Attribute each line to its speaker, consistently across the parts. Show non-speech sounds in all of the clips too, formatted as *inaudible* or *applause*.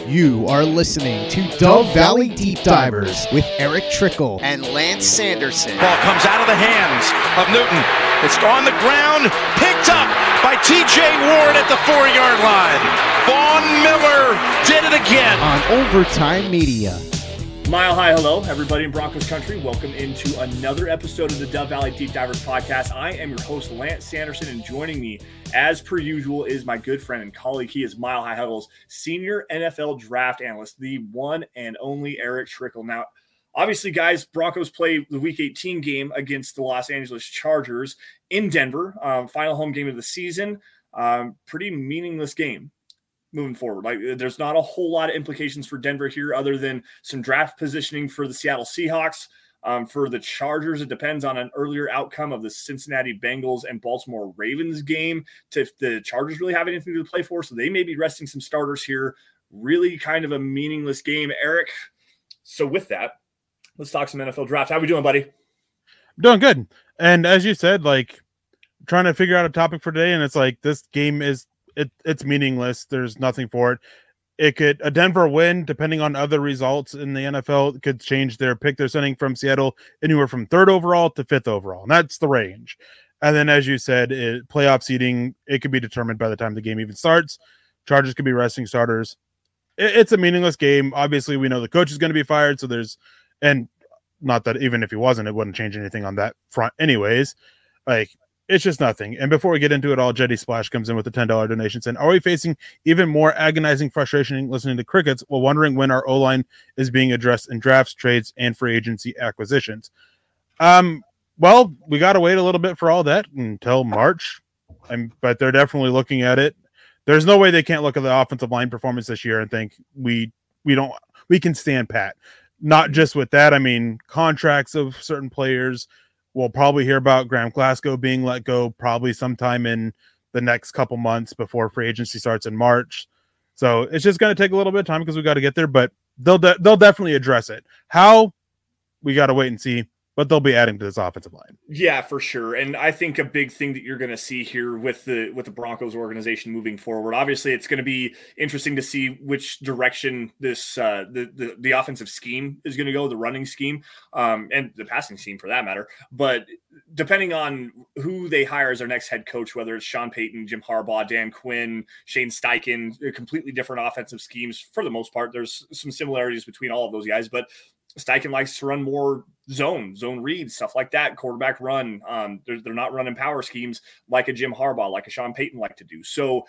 Speaker 1: You are listening to Dove Valley Deep Divers with Erick Trickel
Speaker 2: and Lance Sanderson.
Speaker 3: Ball comes out of the hands of Newton. It's on the ground, picked up by TJ Ward at the four yard line. Von Miller did it again.
Speaker 1: On Overtime Media.
Speaker 4: Mile high hello, everybody in Broncos country. Welcome into another episode of the Dove Valley Deep Divers podcast. I am your host, Lance Sanderson, and joining me, as per usual, is my good friend and colleague. He is Mile High Huddle's senior NFL draft analyst, the one and only Erick Trickel. Now, obviously, guys, Broncos play the Week 18 game against the Los Angeles Chargers in Denver, um, final home game of the season. Um, pretty meaningless game moving forward. Like there's not a whole lot of implications for Denver here other than some draft positioning for the Seattle Seahawks. Um, for the Chargers, it depends on an earlier outcome of the Cincinnati Bengals and Baltimore Ravens game to if the Chargers really have anything to play for. So they may be resting some starters here. Really kind of a meaningless game, Eric. So with that, let's talk some NFL draft. How are we doing, buddy?
Speaker 5: Doing good. And as you said, like trying to figure out a topic for today, and it's like this game is it it's meaningless. There's nothing for it. It could a Denver win, depending on other results in the NFL, could change their pick. They're sending from Seattle anywhere from third overall to fifth overall, and that's the range. And then, as you said, it, playoff seeding it could be determined by the time the game even starts. Chargers could be resting starters. It, it's a meaningless game. Obviously, we know the coach is going to be fired, so there's and not that even if he wasn't, it wouldn't change anything on that front, anyways. Like it's just nothing. And before we get into it all, Jetty Splash comes in with a $10 donation saying, Are we facing even more agonizing frustration listening to crickets while wondering when our O line is being addressed in drafts, trades, and free agency acquisitions? Um, well, we got to wait a little bit for all that until March. I'm, but they're definitely looking at it. There's no way they can't look at the offensive line performance this year and think we we don't we can stand pat. Not just with that, I mean contracts of certain players, we'll probably hear about Graham Glasgow being let go probably sometime in the next couple months before free agency starts in March. So it's just going to take a little bit of time because we got to get there, but they'll de- they'll definitely address it. How we got to wait and see but they'll be adding to this offensive line.
Speaker 4: Yeah, for sure. And I think a big thing that you're going to see here with the with the Broncos organization moving forward, obviously, it's going to be interesting to see which direction this uh, the, the the offensive scheme is going to go, the running scheme, um, and the passing scheme for that matter. But depending on who they hire as their next head coach, whether it's Sean Payton, Jim Harbaugh, Dan Quinn, Shane Steichen, completely different offensive schemes for the most part. There's some similarities between all of those guys, but Steichen likes to run more zone, zone reads, stuff like that, quarterback run. Um, they're, they're not running power schemes like a Jim Harbaugh, like a Sean Payton like to do. So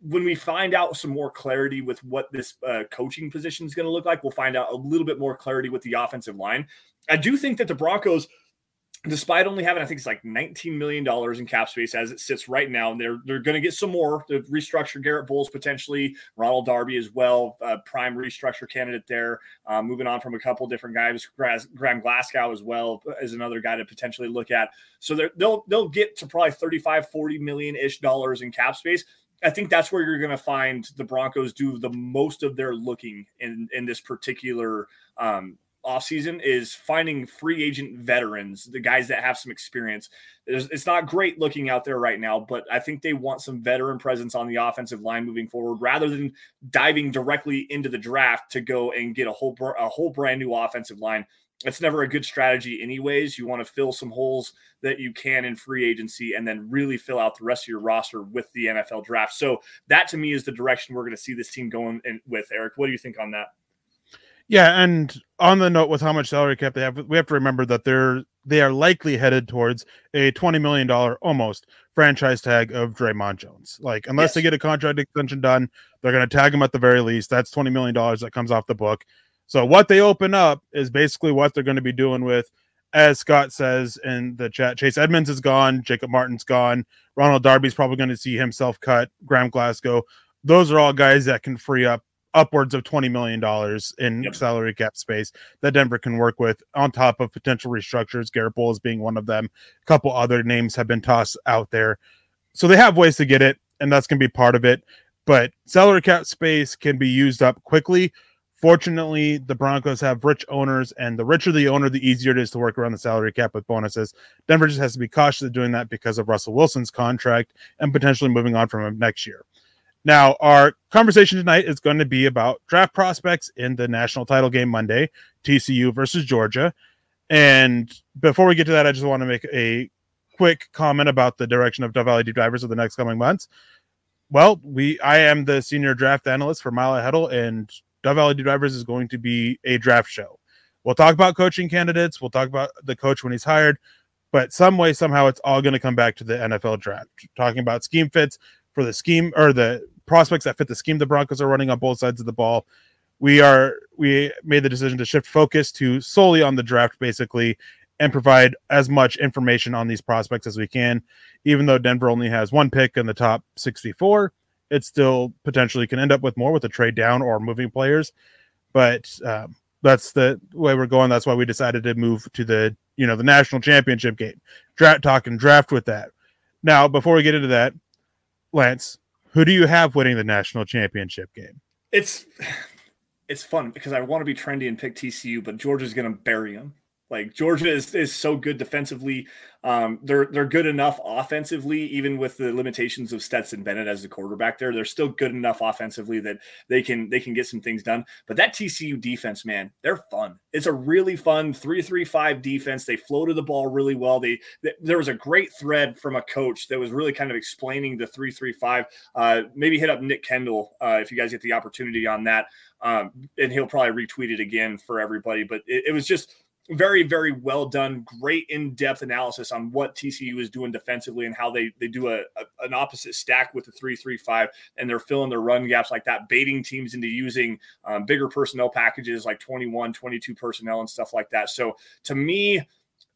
Speaker 4: when we find out some more clarity with what this uh, coaching position is going to look like, we'll find out a little bit more clarity with the offensive line. I do think that the Broncos – despite only having, I think it's like $19 million in cap space as it sits right now. And they're they're going to get some more. to restructure Garett Bolles potentially, Ronald Darby as well, prime restructure candidate there. Uh, moving on from a couple different guys, Graham Glasgow as well is another guy to potentially look at. So they'll they'll get to probably 35, 40 million ish dollars in cap space. I think that's where you're going to find the Broncos do the most of their looking in in this particular um, offseason is finding free agent veterans, the guys that have some experience. It's not great looking out there right now, but I think they want some veteran presence on the offensive line moving forward rather than diving directly into the draft to go and get a whole a whole brand new offensive line. That's never a good strategy, anyways. You want to fill some holes that you can in free agency and then really fill out the rest of your roster with the NFL draft. So, that to me is the direction we're going to see this team going in, with. Eric, what do you think on that?
Speaker 5: Yeah, and on the note with how much salary cap they have, we have to remember that they're they are likely headed towards a twenty million dollar almost franchise tag of Dre'Mont Jones. Like unless yes. they get a contract extension done, they're going to tag him at the very least. That's twenty million dollars that comes off the book. So what they open up is basically what they're going to be doing with, as Scott says in the chat. Chase Edmonds is gone. Jacob Martin's gone. Ronald Darby's probably going to see himself cut. Graham Glasgow. Those are all guys that can free up upwards of $20 million in yep. salary cap space that Denver can work with on top of potential restructures. Garett Bolles being one of them. A couple other names have been tossed out there. So they have ways to get it, and that's going to be part of it. But salary cap space can be used up quickly. Fortunately, the Broncos have rich owners, and the richer the owner, the easier it is to work around the salary cap with bonuses. Denver just has to be cautious of doing that because of Russell Wilson's contract and potentially moving on from him next year. Now, our conversation tonight is going to be about draft prospects in the national title game Monday, TCU versus Georgia. And before we get to that, I just want to make a quick comment about the direction of Dove Valley Deep Divers of the next coming months. Well, we I am the senior draft analyst for Mile High Huddle, and Dove Valley Deep Divers is going to be a draft show. We'll talk about coaching candidates. We'll talk about the coach when he's hired, but some way, somehow, it's all going to come back to the NFL draft. Talking about scheme fits, for the scheme or the prospects that fit the scheme the Broncos are running on both sides of the ball. We are we made the decision to shift focus to solely on the draft basically and provide as much information on these prospects as we can. Even though Denver only has one pick in the top 64, it still potentially can end up with more with a trade down or moving players. But um, that's the way we're going. That's why we decided to move to the you know the national championship game. Draft talk and draft with that. Now, before we get into that, Lance, who do you have winning the national championship game?
Speaker 4: It's it's fun because I want to be trendy and pick TCU, but Georgia's going to bury them. Like Georgia is, is so good defensively. Um, they're they're good enough offensively, even with the limitations of Stetson Bennett as the quarterback. There, they're still good enough offensively that they can they can get some things done. But that TCU defense, man, they're fun. It's a really fun three-three-five defense. They floated the ball really well. They, they, there was a great thread from a coach that was really kind of explaining the three-three-five. Uh, maybe hit up Nick Kendell uh, if you guys get the opportunity on that, um, and he'll probably retweet it again for everybody. But it, it was just very very well done great in-depth analysis on what tcu is doing defensively and how they they do a, a, an opposite stack with the 335 and they're filling their run gaps like that baiting teams into using um, bigger personnel packages like 21 22 personnel and stuff like that. So to me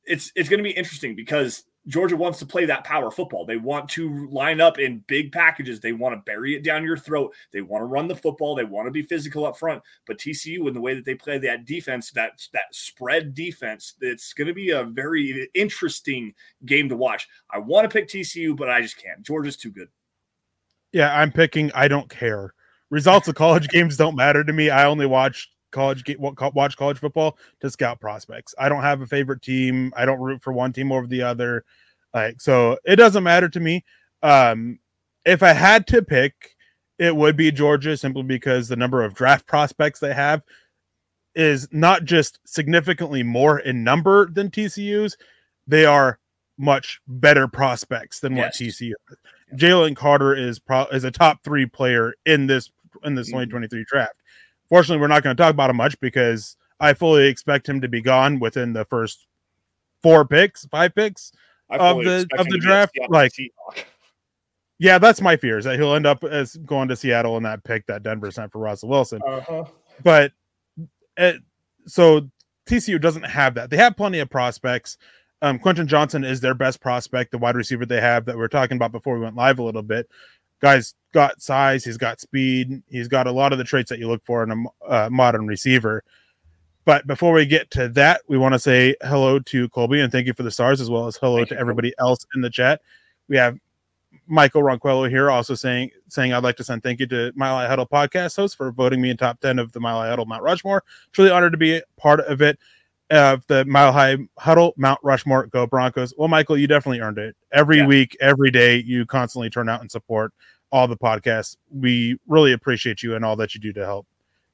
Speaker 4: it's it's going to be interesting because Georgia wants to play that power football. They want to line up in big packages. They want to bury it down your throat. They want to run the football. They want to be physical up front. But TCU, in the way that they play that defense, that that spread defense, it's going to be a very interesting game to watch. I want to pick TCU, but I just can't. Georgia's too good.
Speaker 5: Yeah, I'm picking. I don't care. Results of college *laughs* games don't matter to me. I only watch college watch college football to scout prospects. I don't have a favorite team. I don't root for one team over the other. Like so it doesn't matter to me. Um if I had to pick, it would be Georgia simply because the number of draft *laughs* prospects they have is not just significantly more in number than TCU's, they are much better prospects than yes. what TCU. Jalen Carter is pro- is a top 3 player in this in this mm-hmm. 2023 draft. Fortunately, we're not going to talk about him much because I fully expect him to be gone within the first four picks, five picks of the of the draft. Like, yeah, that's my fears that he'll end up as going to Seattle in that pick that Denver sent for Russell Wilson. Uh-huh. But it, so TCU doesn't have that. They have plenty of prospects. Um, Quentin Johnston is their best prospect, the wide receiver they have that we are talking about before we went live a little bit. Guy's got size, he's got speed, he's got a lot of the traits that you look for in a uh, modern receiver. But before we get to that, we want to say hello to Colby and thank you for the stars, as well as hello thank to you, everybody else in the chat. We have Michael Ronquillo here also saying saying I'd like to send thank you to Mile High Huddle podcast host for voting me in top 10 of the Mile High Huddle Mount Rushmore. Truly honored to be part of it of the Mile High Huddle Mount Rushmore Go Broncos. Well, Michael, you definitely earned it. Every yeah. week, every day, you constantly turn out and support all the podcasts. We really appreciate you and all that you do to help,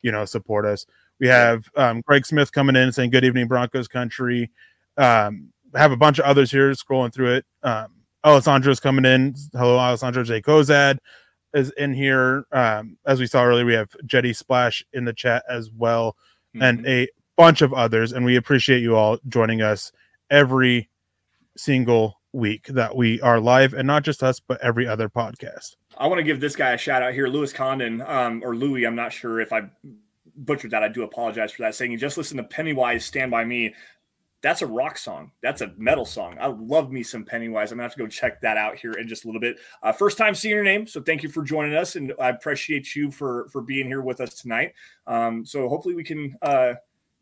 Speaker 5: you know, support us. We have um, Greg Smith coming in saying good evening Broncos country. Um, have a bunch of others here scrolling through it. Um, Alessandro's coming in. Hello, Alessandro J. Kozad is in here. Um, as we saw earlier, we have Jetty Splash in the chat as well, mm-hmm. and a bunch of others. And we appreciate you all joining us every single week that we are live, and not just us, but every other podcast.
Speaker 4: I want to give this guy a shout out here, Lewis Condon, um, or Louis. I'm not sure if I butchered that. I do apologize for that. Saying you just listen to Pennywise "Stand by Me." That's a rock song. That's a metal song. I love me some Pennywise. I'm gonna have to go check that out here in just a little bit. Uh, first time seeing your name, so thank you for joining us, and I appreciate you for for being here with us tonight. Um, so hopefully we can uh,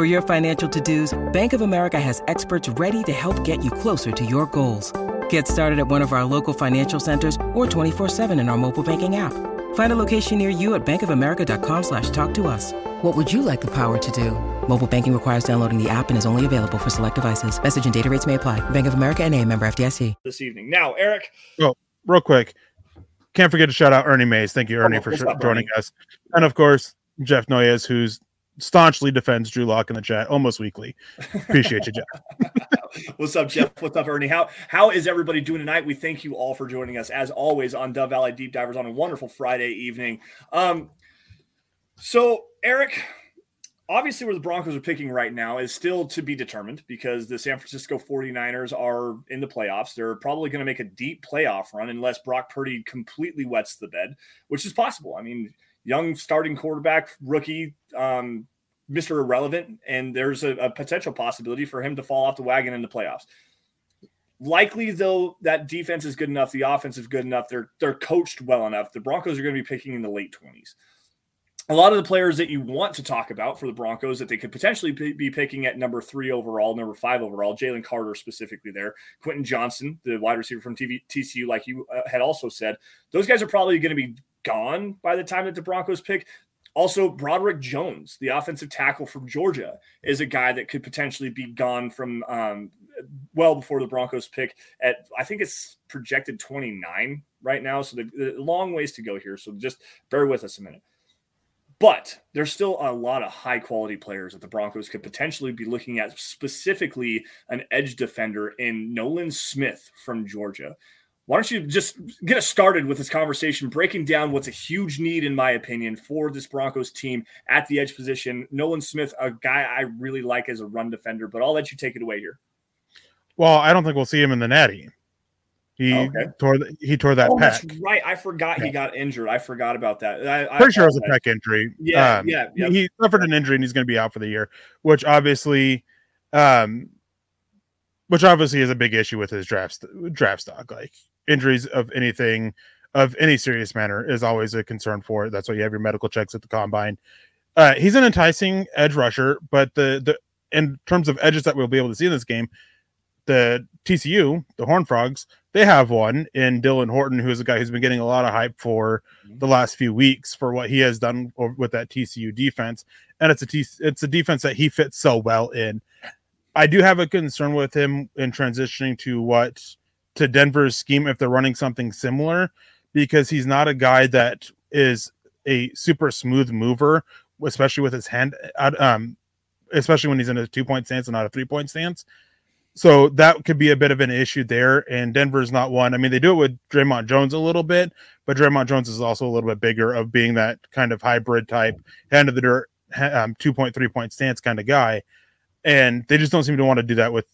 Speaker 2: For your financial to-dos, Bank of America has experts ready to help get you closer to your goals. Get started at one of our local financial centers or 24-7 in our mobile banking app. Find a location near you at bankofamerica.com slash talk to us. What would you like the power to do? Mobile banking requires downloading the app and is only available for select devices. Message and data rates may apply. Bank of America and a member FDIC.
Speaker 4: This evening. Now, Eric.
Speaker 5: Oh, real quick. Can't forget to shout out Ernie Mays. Thank you, Ernie, oh, for sh- up, joining Ernie? us. And of course, Jeff Noyes, who's staunchly defends Drew Lock in the chat almost weekly. Appreciate you, Jeff. *laughs*
Speaker 4: What's up, Jeff? What's up, Ernie? How how is everybody doing tonight? We thank you all for joining us as always on Dove Valley Deep Divers on a wonderful Friday evening. Um, so Eric, obviously where the Broncos are picking right now is still to be determined because the San Francisco 49ers are in the playoffs. They're probably going to make a deep playoff run unless Brock Purdy completely wets the bed, which is possible. I mean, young starting quarterback, rookie, um, Mr. Irrelevant, and there's a, a potential possibility for him to fall off the wagon in the playoffs. Likely though, that defense is good enough, the offense is good enough, they're they're coached well enough. The Broncos are going to be picking in the late 20s a lot of the players that you want to talk about for the Broncos that they could potentially be picking at number three overall, number five overall, Jalen Carter specifically there, Quentin Johnston, the wide receiver from TV, TCU, like you uh, had also said, those guys are probably going to be gone by the time that the Broncos pick. Also, Broderick Jones, the offensive tackle from Georgia, is a guy that could potentially be gone from um, well before the Broncos pick at I think it's projected 29 right now. So the, the long ways to go here. So just bear with us a minute. But there's still a lot of high quality players that the Broncos could potentially be looking at, specifically an edge defender in Nolan Smith from Georgia. Why don't you just get us started with this conversation, breaking down what's a huge need, in my opinion, for this Broncos team at the edge position? Nolan Smith, a guy I really like as a run defender, but I'll let you take it away here.
Speaker 5: Well, I don't think we'll see him in the Natty. He okay. tore the, he tore that oh, pec.
Speaker 4: right. I forgot yeah. he got injured. I forgot about that. I,
Speaker 5: Pretty I, sure it was a pec injury.
Speaker 4: Yeah, um, yeah,
Speaker 5: yeah. He suffered an injury and he's going to be out for the year, which obviously, um, which obviously is a big issue with his draft draft stock. Like injuries of anything of any serious manner is always a concern for it. That's why you have your medical checks at the combine. Uh, he's an enticing edge rusher, but the the in terms of edges that we'll be able to see in this game, the TCU, the Horn Frogs, they have one in Dylan Horton, who's a guy who's been getting a lot of hype for mm-hmm. the last few weeks for what he has done with that TCU defense, and it's a T- it's a defense that he fits so well in. I do have a concern with him in transitioning to what to Denver's scheme if they're running something similar because he's not a guy that is a super smooth mover, especially with his hand, um, especially when he's in a two point stance and not a three point stance. So that could be a bit of an issue there. And Denver's not one. I mean, they do it with Dre'Mont Jones a little bit, but Dre'Mont Jones is also a little bit bigger of being that kind of hybrid type, hand of the dirt, um, two point, three point stance kind of guy. And they just don't seem to want to do that with,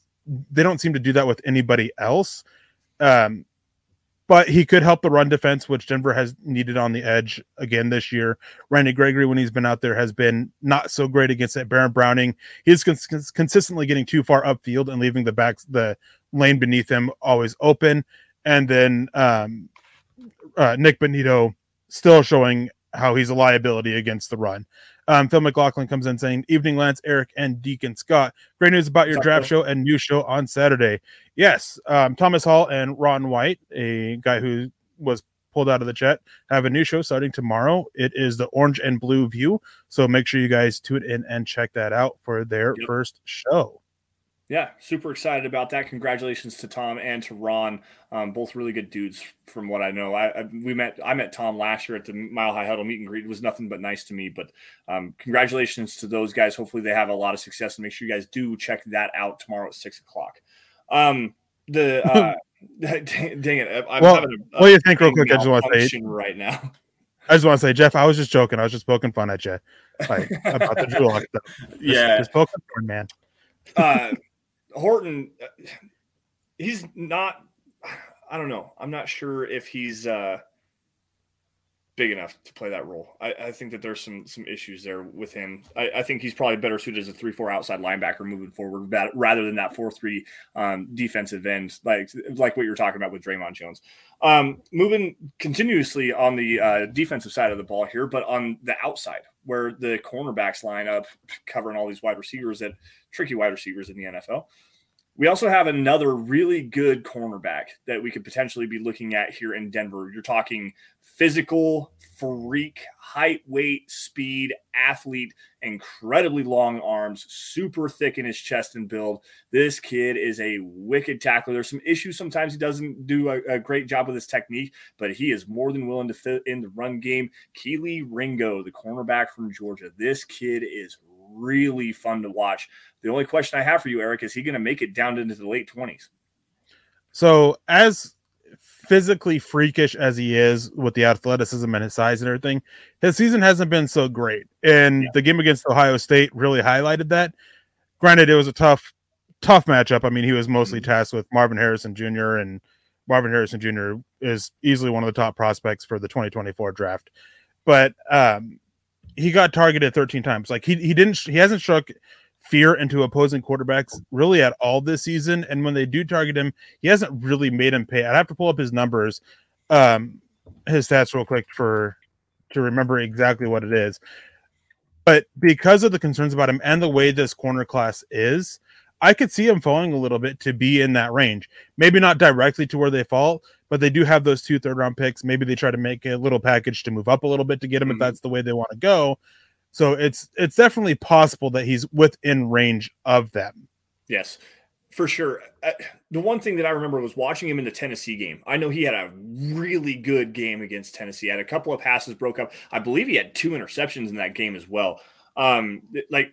Speaker 5: they don't seem to do that with anybody else. Um, but he could help the run defense, which Denver has needed on the edge again this year. Randy Gregory, when he's been out there, has been not so great against that. Baron Browning, he's cons- consistently getting too far upfield and leaving the backs the lane beneath him always open. And then um, uh, Nik Bonitto still showing how he's a liability against the run. Um, Phil McLaughlin comes in saying, Evening, Lance, Eric, and Deacon Scott. Great news about your draft show and new show on Saturday. Yes, um, Thomas Hall and Ron White, a guy who was pulled out of the chat, have a new show starting tomorrow. It is the Orange and Blue View. So make sure you guys tune in and check that out for their yep. first show.
Speaker 4: Yeah, super excited about that. Congratulations to Tom and to Ron, um, both really good dudes from what I know. I, I, we met I met Tom last year at the Mile High Huddle meet and greet. It was nothing but nice to me. But um, congratulations to those guys. Hopefully they have a lot of success and make sure you guys do check that out tomorrow at six o'clock. Um, the *laughs* uh, *laughs* dang, dang, it, I'm
Speaker 5: well, having a, what do you think, real quick? I just want to say
Speaker 4: right now. *laughs*
Speaker 5: I just want to say, Jeff, I was just joking. I was just poking fun at you, like about the Drew Lock
Speaker 4: stuff. yeah,
Speaker 5: just poking fun, man.
Speaker 4: uh, Horton, uh, he's not. I don't know. I'm not sure if he's uh, big enough to play that role. I, I, think that there's some some issues there with him. I, I, think he's probably better suited as a three four outside linebacker moving forward, rather than that four three um, defensive end, like like what you're talking about with Dre'Mont Jones. Um, moving continuously on the uh, defensive side of the ball here, but on the outside where the cornerbacks line up, covering all these wide receivers that tricky wide receivers in the NFL. We also have another really good cornerback that we could potentially be looking at here in Denver. You're talking physical, freak, height, weight, speed, athlete, incredibly long arms, super thick in his chest and build. This kid is a wicked tackler. There's some issues sometimes he doesn't do a, a great job with his technique, but he is more than willing to fit in the run game. Kelee Ringo, the cornerback from Georgia, this kid is really fun to watch. The only question I have for you, Eric, is he going to make it down into the late 20s?
Speaker 5: So, as physically freakish as he is with the athleticism and his size and everything, his season hasn't been so great. And yeah. the game against Ohio State really highlighted that. Granted, it was a tough, tough matchup. I mean, he was mostly mm-hmm. tasked with Marvin Harrison Jr. and Marvin Harrison Jr. is easily one of the top prospects for the 2024 draft. But um, he got targeted 13 times. Like he he didn't he hasn't struck fear into opposing quarterbacks really at all this season. And when they do target him, he hasn't really made him pay. I'd have to pull up his numbers, um, his stats real quick for to remember exactly what it is. But because of the concerns about him and the way this corner class is, I could see him falling a little bit to be in that range. Maybe not directly to where they fall, but they do have those two third round picks. Maybe they try to make a little package to move up a little bit to get him mm-hmm. if that's the way they want to go. So it's it's definitely possible that he's within range of them.
Speaker 4: Yes, for sure. Uh, the one thing that I remember was watching him in the Tennessee game. I know he had a really good game against Tennessee. Had a couple of passes broke up. I believe he had two interceptions in that game as well. Um, like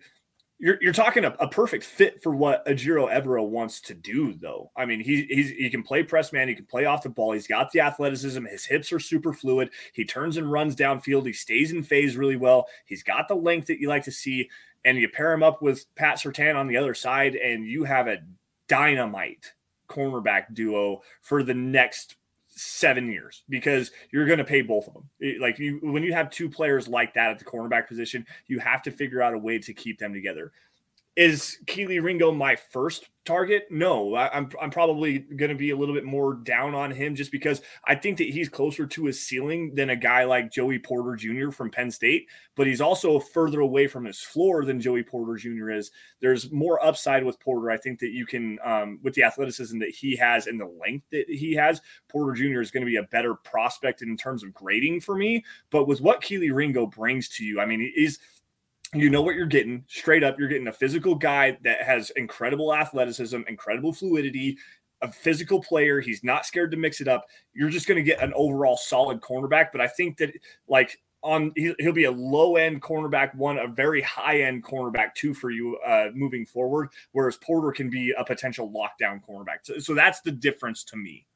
Speaker 4: you're, you're talking a, a, perfect fit for what Ejiro Evero wants to do, though. I mean, he he's, he can play press man, he can play off the ball. He's got the athleticism. His hips are super fluid. He turns and runs downfield. He stays in phase really well. He's got the length that you like to see. And you pair him up with Pat Surtain on the other side, and you have a dynamite cornerback duo for the next seven years because you're going to pay both of them. Like you, when you have two players like that at the cornerback position, you have to figure out a way to keep them together. Is Kelee Ringo my first target? No, I, am I'm, I'm probably going to be a little bit more down on him just because I think that he's closer to his ceiling than a guy like Joey Porter Jr. from Penn State, but he's also further away from his floor than Joey Porter Jr. is. There's more upside with Porter. I think that you can, um, with the athleticism that he has and the length that he has, Porter Jr. is going to be a better prospect in terms of grading for me. But with what Kelee Ringo brings to you, I mean, he's you know what you're getting straight up. You're getting a physical guy that has incredible athleticism, incredible fluidity, a physical player. He's not scared to mix it up. You're just going to get an overall solid cornerback. But I think that like on he'll be a low end cornerback one, a very high end cornerback two for you uh, moving forward. Whereas Porter can be a potential lockdown cornerback. So, so that's the difference to me.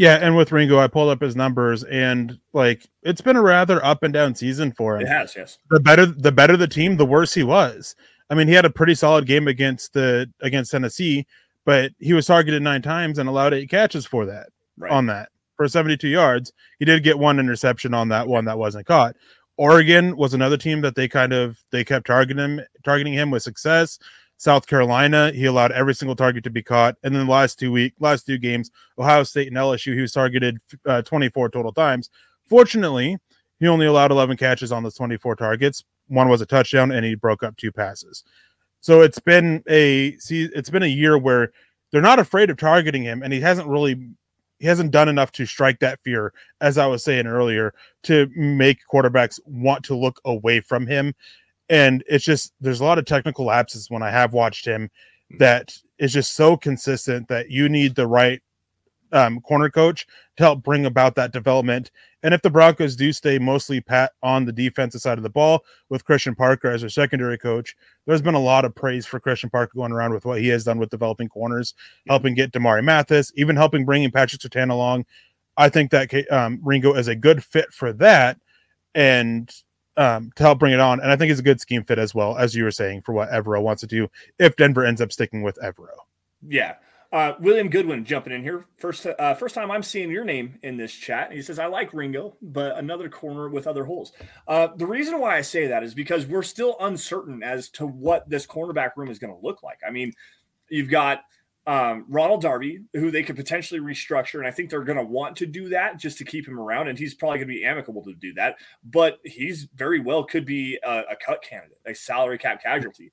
Speaker 5: Yeah, and with Ringo, I pulled up his numbers, and like it's been a rather up and down season for him.
Speaker 4: It has, yes.
Speaker 5: The better the better the team, the worse he was. I mean, he had a pretty solid game against the against Tennessee, but he was targeted nine times and allowed eight catches for that right. on that for 72 yards. He did get one interception on that one that wasn't caught. Oregon was another team that they kind of they kept targeting him, targeting him with success. South Carolina, he allowed every single target to be caught. And then the last two week, last two games, Ohio State and LSU, he was targeted uh, 24 total times. Fortunately, he only allowed 11 catches on those 24 targets. One was a touchdown, and he broke up two passes. So it's been a see, it's been a year where they're not afraid of targeting him, and he hasn't really he hasn't done enough to strike that fear, as I was saying earlier, to make quarterbacks want to look away from him and it's just there's a lot of technical lapses when I have watched him that is just so consistent that you need the right um, corner coach to help bring about that development. And if the Broncos do stay mostly pat on the defensive side of the ball with Christian Parker as their secondary coach, there's been a lot of praise for Christian Parker going around with what he has done with developing corners, helping get Damari Mathis, even helping bringing Patrick Surtain along. I think that um, Ringo is a good fit for that. And um, to help bring it on. And I think it's a good scheme fit as well, as you were saying, for what Evero wants to do if Denver ends up sticking with Evero.
Speaker 4: Yeah. Uh, William Goodwin jumping in here. First, uh, first time I'm seeing your name in this chat. He says, I like Ringo, but another corner with other holes. Uh, the reason why I say that is because we're still uncertain as to what this cornerback room is going to look like. I mean, you've got um, Ronald Darby, who they could potentially restructure, and I think they're going to want to do that just to keep him around, and he's probably going to be amicable to do that. But he's very well could be a, a cut candidate, a salary cap casualty.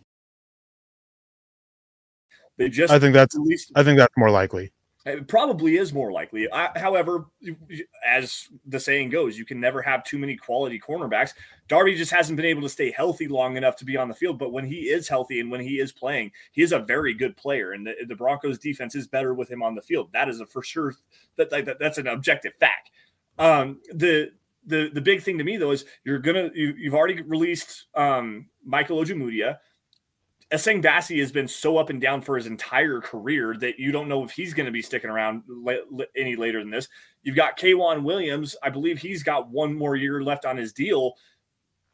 Speaker 5: They just I think that's at least I think that's more likely.
Speaker 4: It probably is more likely. I, however, as the saying goes, you can never have too many quality cornerbacks. Darby just hasn't been able to stay healthy long enough to be on the field. But when he is healthy and when he is playing, he is a very good player. And the, the Broncos defense is better with him on the field. That is a for sure that, that that's an objective fact. Um, the the the big thing to me though is you're gonna you, you've already released um, Michael Ojemudia Essang Bassey has been so up and down for his entire career that you don't know if he's going to be sticking around any later than this. You've got K'Waun Williams. I believe he's got one more year left on his deal.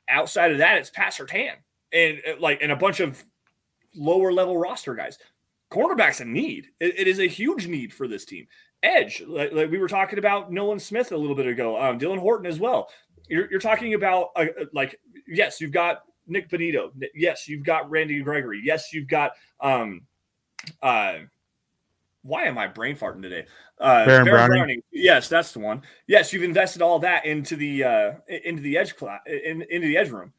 Speaker 4: Outside of that, it's Pat Surtain and uh, like and a bunch of lower level roster guys. Cornerback's a need. it, it is a huge need for this team. Edge, like, like, we were talking about Nolan Smith a little bit ago, um, Dylan Horton as well. You're, you're talking about uh, like yes, you've got Nik Bonitto. Yes, you've got Randy Gregory. Yes, you've got um uh why am I brain farting today? Uh
Speaker 5: Baron, Baron Browning.
Speaker 4: Browning. Yes, that's the one. Yes, you've invested all that into the uh into the edge class in, into the edge room.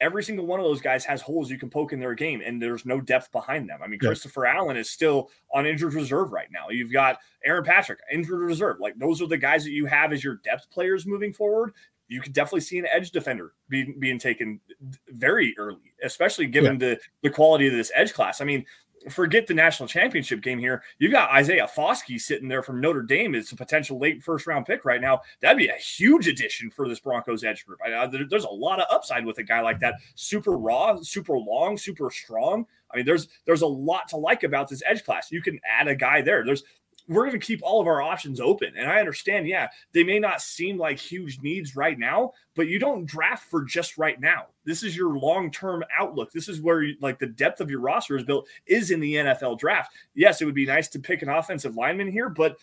Speaker 4: Every single one of those guys has holes you can poke in their game, and there's no depth behind them. I mean, Christopher Allen is still on injured reserve right now. You've got Aaron Patrick, injured reserve. Like those are the guys that you have as your depth players moving forward you could definitely see an edge defender being being taken very early, especially given yeah. the the quality of this edge class. I mean, forget the national championship game here. You've got Isaiah Foskey sitting there from Notre Dame. It's a potential late first round pick right now. That'd be a huge addition for this Broncos edge group. I, there's a lot of upside with a guy like that. Super raw, super long, super strong. I mean, there's there's a lot to like about this edge class. You can add a guy there. There's we're going to keep all of our options open. And I understand, yeah, they may not seem like huge needs right now, but you don't draft for just right now. This is your long term outlook. This is where you, like the depth of your roster is built is in the NFL draft. Yes, it would be nice to pick an offensive lineman here, but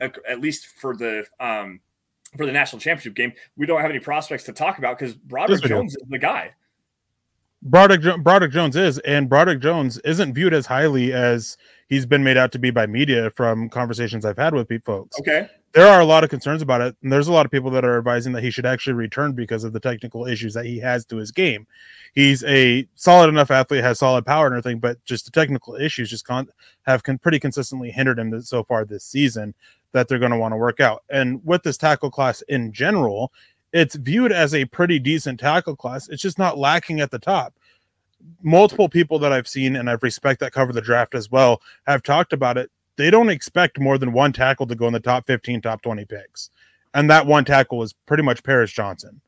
Speaker 4: at least for the um, for the national championship game, we don't have any prospects to talk about because Broderick yes, Jones is the guy.
Speaker 5: Broderick, Broderick Jones is, and Broderick Jones isn't viewed as highly as he's been made out to be by media from conversations I've had with folks.
Speaker 4: Okay.
Speaker 5: There are a lot of concerns about it, and there's a lot of people that are advising that he should actually return because of the technical issues that he has to his game. He's a solid enough athlete, has solid power and everything, but just the technical issues just con- have con- pretty consistently hindered him so far this season that they're going to want to work out. And with this tackle class in general, it's viewed as a pretty decent tackle class. It's just not lacking at the top. Multiple people that I've seen and I've respect that cover the draft as well have talked about it. They don't expect more than one tackle to go in the top 15, top 20 picks. And that one tackle was pretty much Paris Johnson.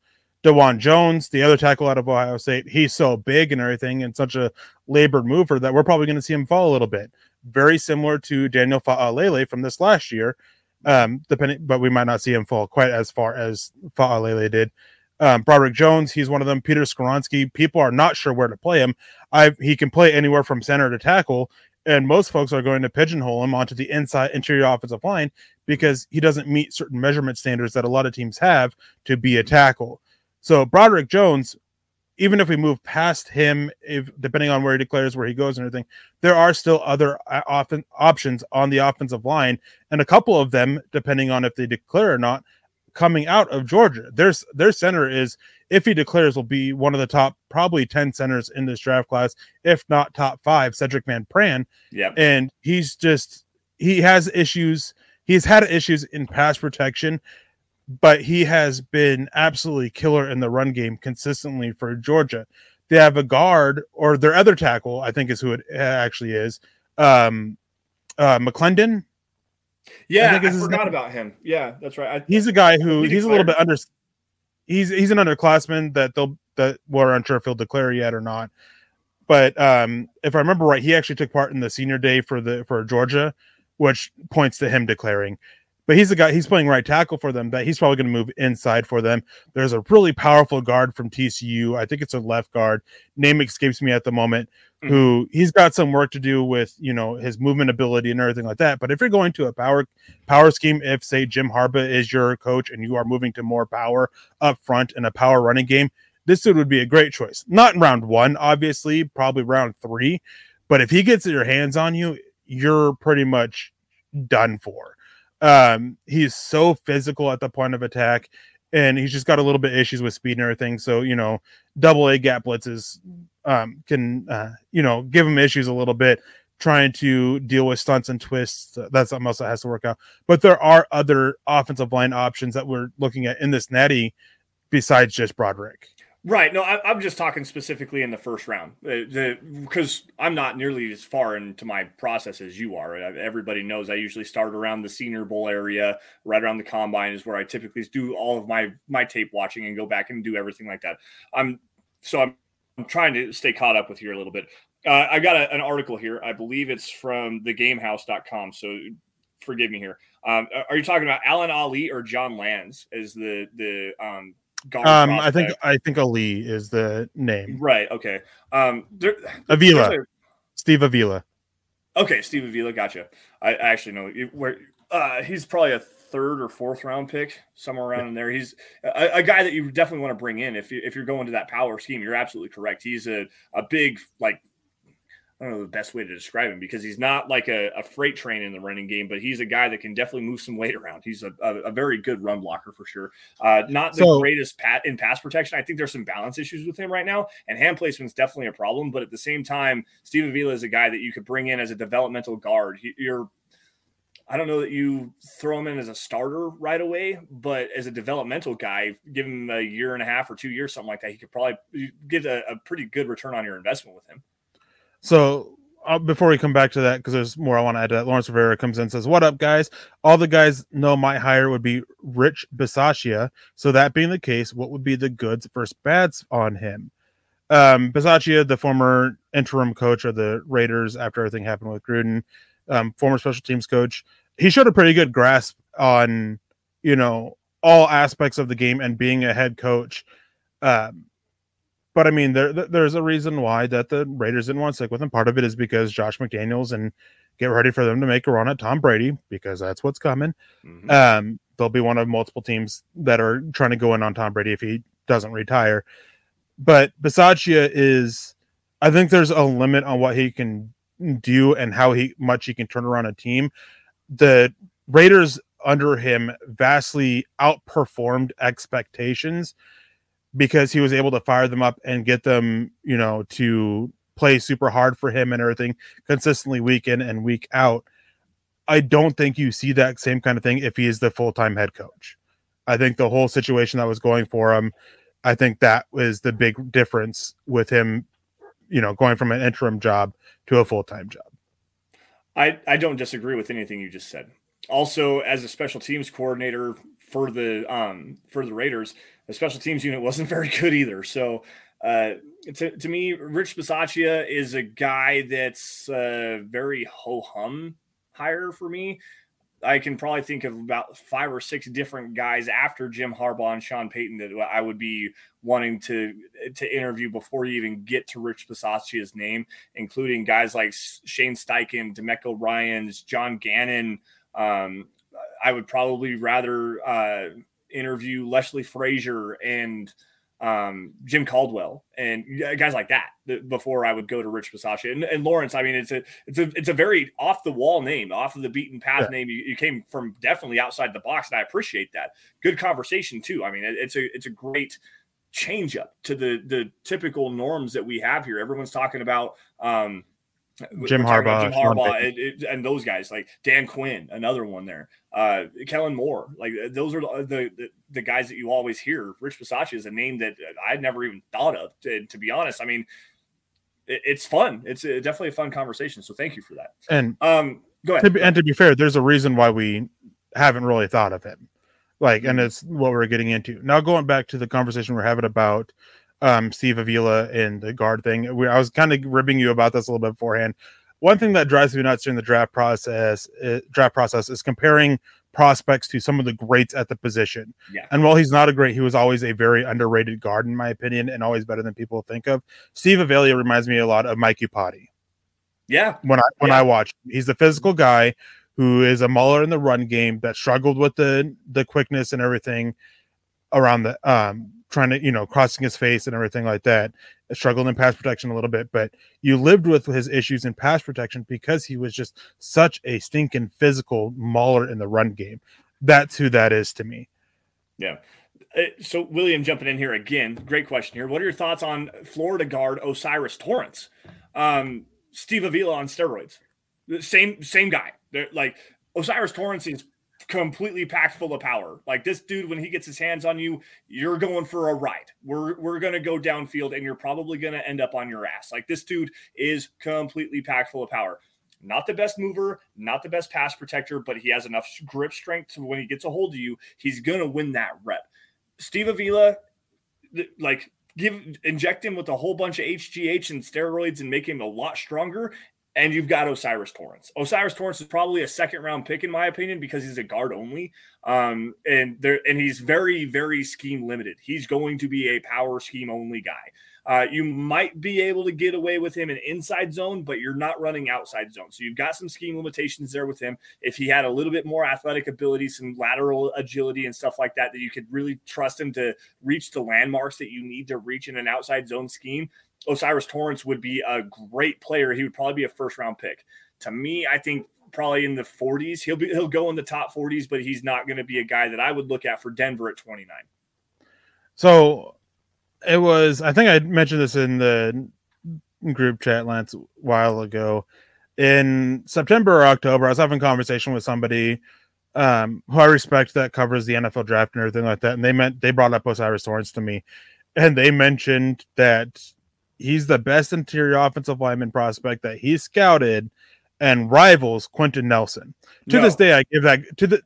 Speaker 5: Dawand Jones, the other tackle out of Ohio State, he's so big and everything and such a labored mover that we're probably going to see him fall a little bit. Very similar to Daniel Faalele from this last year, um, depending, but we might not see him fall quite as far as Faalele did. Um, Broderick Jones, he's one of them. Peter Skoronski, people are not sure where to play him. I he can play anywhere from center to tackle, and most folks are going to pigeonhole him onto the inside interior offensive line because he doesn't meet certain measurement standards that a lot of teams have to be a tackle. So Broderick Jones, even if we move past him, if depending on where he declares where he goes and everything, there are still other uh, options on the offensive line, and a couple of them, depending on if they declare or not, coming out of Georgia. There's their center is, if he declares, will be one of the top probably ten centers in this draft class, if not top five. Sedrick Van Pran,
Speaker 4: yeah,
Speaker 5: and he's just he has issues. He's had issues in pass protection but he has been absolutely killer in the run game consistently for Georgia. They have a guard or their other tackle, I think is who it actually is. Um, uh, McClendon.
Speaker 4: Yeah, I, I forgot about him. Yeah, that's right. I,
Speaker 5: he's a guy who he's a little bit under. He's he's an underclassman that they'll that we're unsure if he'll declare yet or not. But um, if I remember right, he actually took part in the senior day for the for Georgia, which points to him declaring but he's the guy he's playing right tackle for them that he's probably going to move inside for them there's a really powerful guard from tcu i think it's a left guard name escapes me at the moment mm-hmm. who he's got some work to do with you know his movement ability and everything like that but if you're going to a power power scheme if say jim harbaugh is your coach and you are moving to more power up front in a power running game this dude would be a great choice not in round one obviously probably round three but if he gets your hands on you you're pretty much done for um, he's so physical at the point of attack, and he's just got a little bit issues with speed and everything. So you know, double A gap blitzes um, can uh, you know give him issues a little bit trying to deal with stunts and twists. That's something else that has to work out. But there are other offensive line options that we're looking at in this natty besides just Broderick.
Speaker 4: Right. No, I, am just talking specifically in the first round because I'm not nearly as far into my process as you are. Everybody knows I usually start around the Senior Bowl area, right around the combine is where I typically do all of my my tape watching and go back and do everything like that. I'm so I'm, I'm trying to stay caught up with you a little bit. Uh, I got a, an article here. I believe it's from thegamehouse.com. So forgive me here. Um, are you talking about Alan Ali or John Lands as the the um,
Speaker 5: um, I think I think Ali is the name.
Speaker 4: Right. Okay. Um, there,
Speaker 5: Avila, a, Steve Avila.
Speaker 4: Okay, Steve Avila. Gotcha. I, I actually know where. Uh, he's probably a third or fourth round pick, somewhere around in there. He's a, a, guy that you definitely want to bring in if you if you're going to that power scheme. You're absolutely correct. He's a a big like I don't know the best way to describe him because he's not like a, a, freight train in the running game, but he's a guy that can definitely move some weight around. He's a, a, a very good run blocker for sure. Uh, not the so, greatest pat in pass protection. I think there's some balance issues with him right now, and hand placement is definitely a problem. But at the same time, Steve Avila is a guy that you could bring in as a developmental guard. He, you're I don't know that you throw him in as a starter right away, but as a developmental guy, give him a year and a half or two years, something like that, he could probably get a, a pretty good return on your investment with him.
Speaker 5: So uh, before we come back to that, because there's more I want to add to that, Lawrence Rivera comes in and says, What up, guys? All the guys know my hire would be Rich Bisaccia. So, that being the case, what would be the goods versus bads on him? Um, Bisaccia, the former interim coach of the Raiders after everything happened with Gruden, um, former special teams coach, he showed a pretty good grasp on you know all aspects of the game and being a head coach. Um, but I mean, there there's a reason why that the Raiders didn't want to stick with him. Part of it is because Josh McDaniels and get ready for them to make a run at Tom Brady because that's what's coming. Mm-hmm. Um, they'll be one of multiple teams that are trying to go in on Tom Brady if he doesn't retire. But Bisaccia is, I think there's a limit on what he can do and how he much he can turn around a team. The Raiders under him vastly outperformed expectations because he was able to fire them up and get them, you know, to play super hard for him and everything consistently week in and week out. I don't think you see that same kind of thing if he is the full time head coach. I think the whole situation that was going for him, I think that was the big difference with him, you know, going from an interim job to a full time job.
Speaker 4: I, I don't disagree with anything you just said. Also, as a special teams coordinator for the um for the Raiders, the special teams unit wasn't *laughs* very good either. So uh, to, to me, Rich Bisaccia is a guy that's uh, very ho hum hire for me. I can probably think of about five or six different guys after Jim Harbaugh and Sean Payton that I would be wanting to to interview before you even get to Rich Bisaccia's name, including guys like Shane Steichen, DeMeco Ryans, John Gannon. Um, I would probably rather uh, interview Leslie Frazier and um, Jim Caldwell and guys like that before I would go to Rich Bisaccia and, and, Lawrence. I mean, it's a it's a it's a very off the wall name, off of the beaten path yeah. name. You, you, came from definitely outside the box, and I appreciate that. Good conversation too. I mean, it, it's a it's a great change up to the the typical norms that we have here. Everyone's talking about um,
Speaker 5: Jim Harbaugh,
Speaker 4: Jim Harbaugh, and, and, those guys like Dan Quinn, another one there. Uh, Kellen Moore, like those are the, the, the guys that you always hear. Rich Bisaccia is a name that I'd never even thought of. To, to be honest, I mean, it, it's fun. It's a, definitely a fun conversation. So thank you for that.
Speaker 5: And um, go ahead. To be, and to be fair, there's a reason why we haven't really thought of him. Like, and mm-hmm. it's what we're getting into now. Going back to the conversation we're having about um, Steve Avila and the guard thing. We, I was kind of ribbing you about this a little bit beforehand. One thing that drives me nuts during the draft process, uh, draft process, is comparing prospects to some of the greats at the position.
Speaker 4: Yeah.
Speaker 5: And while he's not a great, he was always a very underrated guard in my opinion, and always better than people think of. Steve Avila reminds me a lot of Mike Iupati.
Speaker 4: Yeah.
Speaker 5: When I when yeah. I watch, he's the physical guy who is a mauler in the run game that struggled with the the quickness and everything around the um trying to, you know, crossing his face and everything like that. Struggled in pass protection a little bit, but you lived with his issues in pass protection because he was just such a stinking physical mauler in the run game. That's who that is to me.
Speaker 4: Yeah. Uh, so, William, jumping in here again, great question here. What are your thoughts on Florida guard O'Cyrus Torrence? Um, Steve Avila on steroids. The same same guy. They're like O'Cyrus Torrence is completely packed full of power. Like this dude, when he gets his hands on you, you're going for a ride. We're we're gonna go downfield, and you're probably gonna end up on your ass. Like this dude is completely packed full of power. Not the best mover, not the best pass protector, but he has enough grip strength to when he gets a hold of you, he's gonna win that rep. Steve Avila, like give inject him with a whole bunch of HGH and steroids and make him a lot stronger, and you've got O'Cyrus Torrence. O'Cyrus Torrence is probably a second round pick in my opinion because he's a guard only, um, and there and he's very very scheme limited. He's going to be a power scheme only guy. Uh, you might be able to get away with him in inside zone, but you're not running outside zone. So you've got some scheme limitations there with him. If he had a little bit more athletic ability, some lateral agility and stuff like that, that you could really trust him to reach the landmarks that you need to reach in an outside zone scheme, O'Cyrus Torrence would be a great player. He would probably be a first round pick. To me, I think probably in the 40s. He'll be he'll go in the top 40s, but he's not going to be a guy that I would look at for Denver at 29.
Speaker 5: So it was I think I mentioned this in the group chat Lance a while ago. In September or October, I was having a conversation with somebody um, who I respect that covers the NFL draft and everything like that. And they meant they brought up O'Cyrus Torrence to me. And they mentioned that he's the best interior offensive lineman prospect that he scouted and rivals Quenton Nelson. To no. this day, I give that to the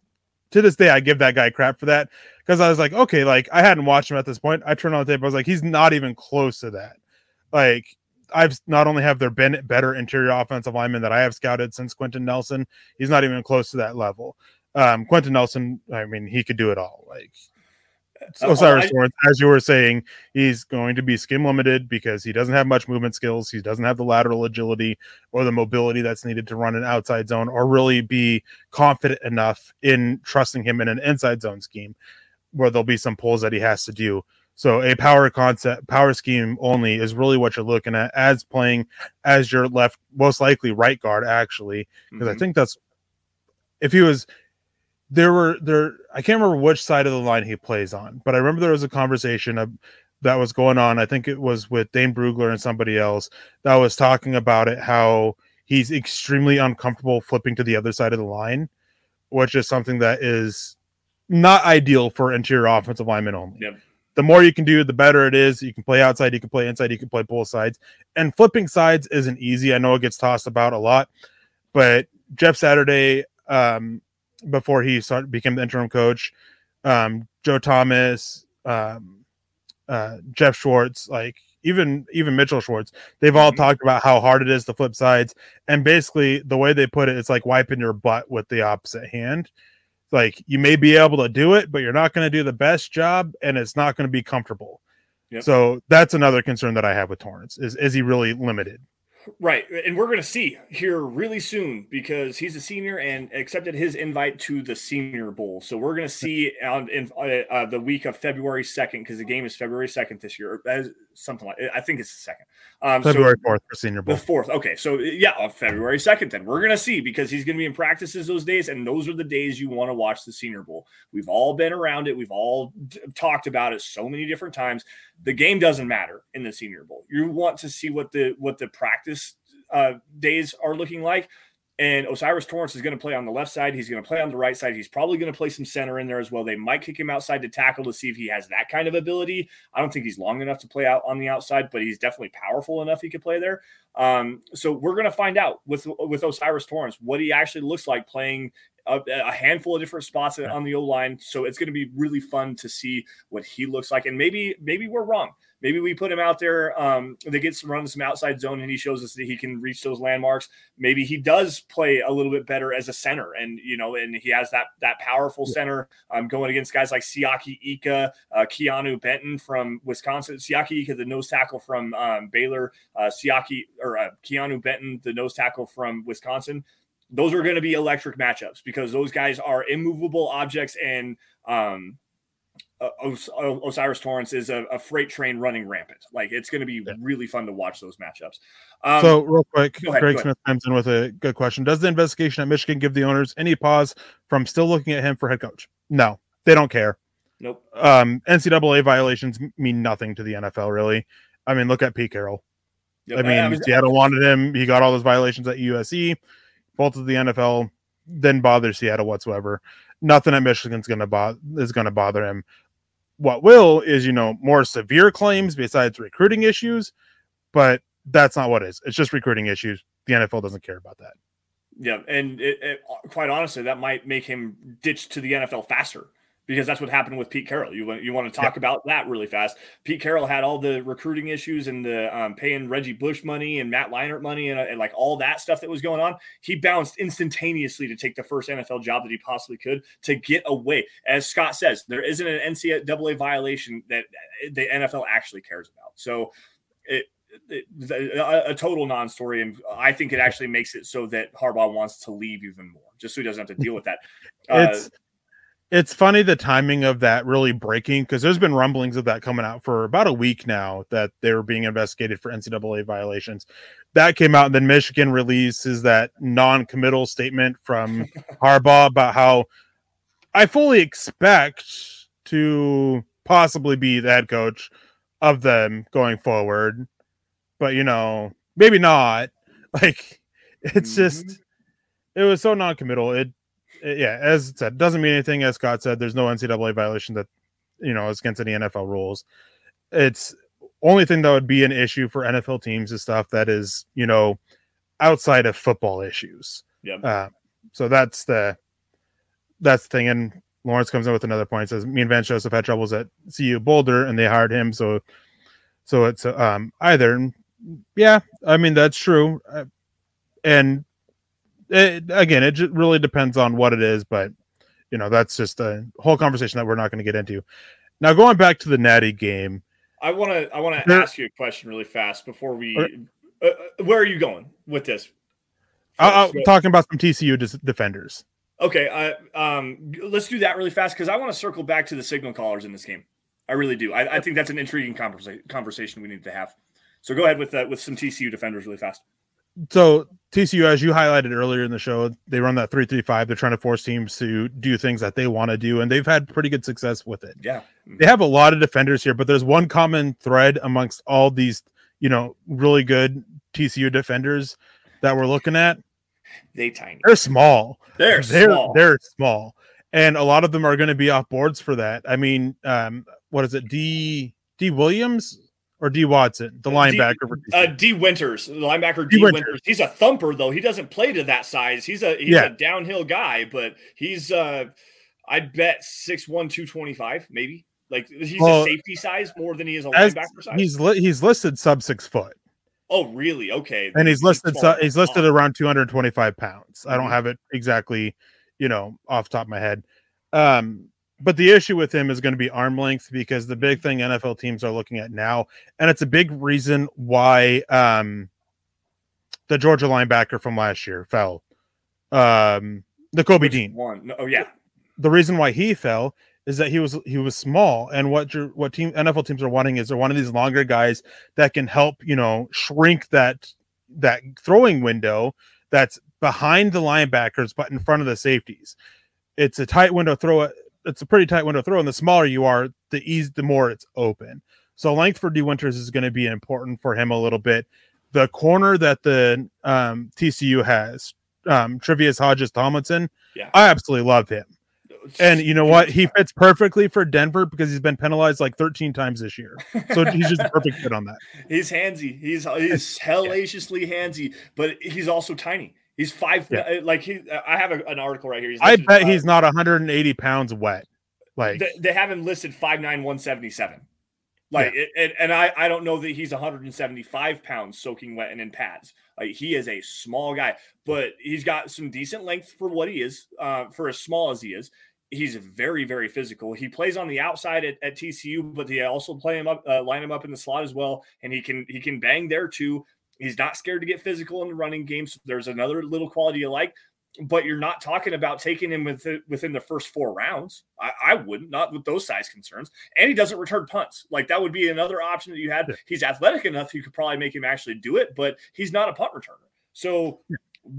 Speaker 5: to this day I give that guy crap for that because I was like, okay, like I hadn't watched him at this point. I turned on the tape, I was like, he's not even close to that. Like I've not only have there been better interior offensive linemen that I have scouted since Quenton Nelson, he's not even close to that level. Um, Quenton Nelson, I mean, he could do it all. Like
Speaker 4: Uh,
Speaker 5: O'Cyrus
Speaker 4: I-
Speaker 5: Torrence, as you were saying, he's going to be scheme limited because he doesn't have much movement skills. He doesn't have the lateral agility or the mobility that's needed to run an outside zone or really be confident enough in trusting him in an inside zone scheme where there'll be some pulls that he has to do. So a power concept, power scheme only is really what you're looking at as playing as your left, most likely right guard, actually, because I
Speaker 4: Mhm.
Speaker 5: think that's if he was there were there I can't remember which side of the line he plays on, but I remember there was a conversation of, that was going on. I think it was with Dane Brugler and somebody else that was talking about it how he's extremely uncomfortable flipping to the other side of the line, which is something that is not ideal for interior offensive linemen only.
Speaker 4: Yep.
Speaker 5: The more you can do, the better it is. You can play outside, you can play inside, you can play both sides. And flipping sides isn't easy. I know it gets tossed about a lot, but Jeff Saturday, um, before he started became the interim coach, um, Joe Thomas, um, uh, Geoff Schwartz, like even even Mitchell Schwartz, they've all
Speaker 4: Mhm.
Speaker 5: talked about how hard it is to flip sides. And basically, the way they put it, it's like wiping your butt with the opposite hand. Like you may be able to do it, but you're not going to do the best job, and it's not going to be comfortable.
Speaker 4: Yep.
Speaker 5: So that's another concern that I have with Torrence. Is is he really limited?
Speaker 4: Right. And we're going to see here really soon because he's a senior and accepted his invite to the Senior Bowl. So we're going to see on in uh, uh, the week of February 2nd because the game is February 2nd this year. or, uh, something like I think it's the second. Um, so-
Speaker 5: February fourth for Senior Bowl.
Speaker 4: the fourth. Okay, so yeah, February second. Then we're gonna see because he's gonna be in practices those days, and those are the days you want to watch the Senior Bowl. We've all been around it. We've all d- talked about it so many different times. The game doesn't matter in the Senior Bowl. You want to see what the what the practice uh, days are looking like. And O'Cyrus Torrence is going to play on the left side. He's going to play on the right side. He's probably going to play some center in there as well. They might kick him outside to tackle to see if he has that kind of ability. I don't think he's long enough to play out on the outside, but he's definitely powerful enough he could play there. Um, so we're going to find out with with O'Cyrus Torrence what he actually looks like playing a, a handful of different spots on the O line. So it's going to be really fun to see what he looks like, and maybe maybe we're wrong. Maybe we put him out there. Um, they get some running some outside zone, and he shows us that he can reach those landmarks. Maybe he does play a little bit better as a center, and you know, and he has that that powerful center um, going against guys like Siaki Ika, uh, Keanu Benton from Wisconsin, Siaki Ika, the nose tackle from um, Baylor, uh, Siaki or uh, Keanu Benton, the nose tackle from Wisconsin. Those are going to be electric matchups because those guys are immovable objects, and um, Os- O'Cyrus Torrence is a, a freight train running rampant. Like it's going to be really fun to watch those matchups. Um,
Speaker 5: so real quick,
Speaker 4: ahead,
Speaker 5: Greg. Smith comes in with a good question. Does the investigation at Michigan give the owners any pause from still looking at him for head coach? No, they don't care.
Speaker 4: nope.
Speaker 5: Um, NCAA violations mean nothing to the NFL, really. I mean, look at Pete Carroll.
Speaker 4: Yep.
Speaker 5: I mean,
Speaker 4: was-
Speaker 5: Seattle wanted him. He got all those violations at USC. Both of the NFL didn't bother Seattle whatsoever. Nothing at Michigan's going to bother is going to bother him. What will is you know more severe claims besides recruiting issues, but that's not what it is. It's just recruiting issues. The NFL doesn't care about that.
Speaker 4: Yeah, and it, it, quite honestly, that might make him ditch to the NFL faster because that's what happened with Pete Carroll. You want you want to talk about that really fast. Pete Carroll had all the recruiting issues and the um, paying Reggie Bush money and Matt Leinart money and, and like all that stuff that was going on. He bounced instantaneously to take the first NFL job that he possibly could to get away. As Scott says, there isn't an NCAA violation that the NFL actually cares about. So it. it- a, a total non-story, and I think it actually makes it so that Harbaugh wants to leave even more, just so he doesn't have to deal with that. Uh,
Speaker 5: It's funny the timing of that really breaking because there's been rumblings of that coming out for about a week now that they were being investigated for NCAA violations. That came out, and then Michigan releases that non-committal statement from *laughs* Harbaugh about how I fully expect to possibly be the head coach of them going forward, but you know, maybe not. *laughs* Like it's mm-hmm. just it was so non-committal. It, it- yeah, as it said, doesn't mean anything. As Scott said, there's no NCAA violation that you know is against any NFL rules. It's only thing that would be an issue for NFL teams is stuff that is you know outside of football issues.
Speaker 4: yeah.
Speaker 5: Uh, so that's the that's the thing. And Lawrence comes in with another point. Says me and Vance Joseph had troubles at CU Boulder, and they hired him. So so it's um either. And Yeah, I mean that's true, uh, and it, again, it just really depends on what it is, but you know that's just a whole conversation that we're not going to get into. Now, going back to the Natty game,
Speaker 4: I want to I want to ask you a question really fast before we.
Speaker 5: Or-
Speaker 4: Uh, uh, where are you going with this?
Speaker 5: I'm talking about some TCU defenders.
Speaker 4: Okay, uh, um, let's do that really fast because I want to circle back to the signal callers in this game. I really do. I, I think that's an intriguing conversa- conversation we need to have. So go ahead with uh, with some TCU defenders really fast.
Speaker 5: So TCU, as you highlighted earlier in the show, they run that three three five. They're trying to force teams to do things that they want to do, and they've had pretty good success with it.
Speaker 4: Yeah,
Speaker 5: They have a lot of defenders here, but there's one common thread amongst all these, you know, really good TCU defenders that we're looking at.
Speaker 4: they tiny.
Speaker 5: They're small.
Speaker 4: They're,
Speaker 5: they're
Speaker 4: small.
Speaker 5: they're small, and a lot of them are going to be off boards for that. I mean, um, what is it? D D Williams or D Watson, the linebacker for
Speaker 4: Uh, Dee Winters, the linebacker
Speaker 5: D.
Speaker 4: D,
Speaker 5: Winters.
Speaker 4: Winters. He's a thumper though. He doesn't play to that size. He's a he's
Speaker 5: Yeah.
Speaker 4: a downhill guy, but he's uh I'd bet 6'1", 225, maybe. Like he's
Speaker 5: Well,
Speaker 4: a safety size more than he is a linebacker size.
Speaker 5: he's li- he's listed sub six foot,
Speaker 4: oh, really? Okay.
Speaker 5: and he's listed
Speaker 4: small.
Speaker 5: su- he's listed around two hundred twenty five pounds. I don't
Speaker 4: Mhm.
Speaker 5: have it exactly, you know, off the top of my head. Um, but the issue with him is going to be arm length because the big thing NFL teams are looking at now, and it's a big reason why um, the Georgia linebacker from last year fell. Um, the Kobe
Speaker 4: Which
Speaker 5: Dean.
Speaker 4: One. No, oh yeah.
Speaker 5: The reason why he fell is that he was he was small, and what what team NFL teams are wanting is they're one of these longer guys that can help you know shrink that that throwing window that's behind the linebackers but in front of the safeties. It's a tight window throw. It's a pretty tight window throw, and the smaller you are, the ease the more it's open. So length for Dee Winters is going to be important for him a little bit. The corner that the um, TCU has, um, Tre'Vius Hodges Tomlinson,
Speaker 4: Yeah.
Speaker 5: I absolutely love him. And you know what? He fits perfectly for Denver because he's been penalized like 13 times this year. So he's just a perfect fit on that. *laughs*
Speaker 4: He's handsy. He's he's *laughs* hellaciously handsy, but he's also tiny. He's five.
Speaker 5: Yeah.
Speaker 4: uh, Like he, I have a, an article right here. He's
Speaker 5: I bet
Speaker 4: uh,
Speaker 5: he's not 180 pounds wet. Like,
Speaker 4: they, they have him listed five nine one seventy seven. Like, it, and, and I, I don't know that he's 175 pounds soaking wet and in pads. Like, he is a small guy, but he's got some decent length for what he is, uh, for as small as he is. He's very, very physical. He plays on the outside at, at TCU, but they also play him up, uh, line him up in the slot as well, and he can he can bang there too. He's not scared to get physical in the running game. So there's another little quality you like but you're not talking about taking him with within the first four rounds. I, I wouldn't, not with those size concerns. And he doesn't return punts. Like that would be another option that you had. He's athletic enough; you could probably make him actually do it, but he's not a punt returner. So.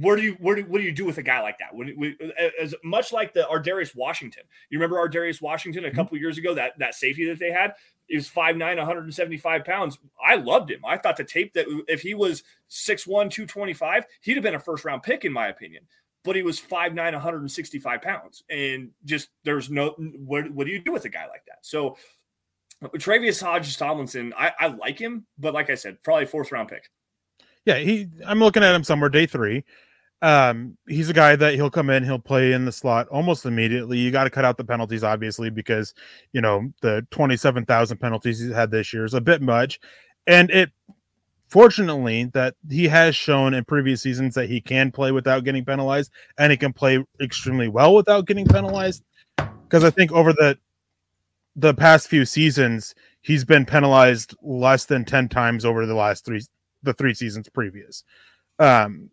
Speaker 4: Where do you where do what do you do with a guy like that? When, when, as much like the Ar'Darius Washington, you remember Ar'Darius Washington a mm-hmm. couple years ago that that safety that they had, he was 5'9, 175 pounds. I loved him. I thought the tape that if he was 6'1, 225, he'd have been a first round pick, in my opinion. But he was 5'9, 165 pounds. And just there's no what, what do you do with a guy like that? So Tre'Vius Hodges Tomlinson, I, I like him, but like I said, probably fourth round pick.
Speaker 5: yeah, he. I'm looking at him somewhere day three. Um, he's a guy that he'll come in, he'll play in the slot almost immediately. You got to cut out the penalties, obviously, because you know the 27,000 penalties he's had this year is a bit much, and it. Fortunately, that he has shown in previous seasons that he can play without getting penalized, and he can play extremely well without getting penalized. Because I think over the the past few seasons, he's been penalized less than 10 times over the last three the three seasons previous. Um,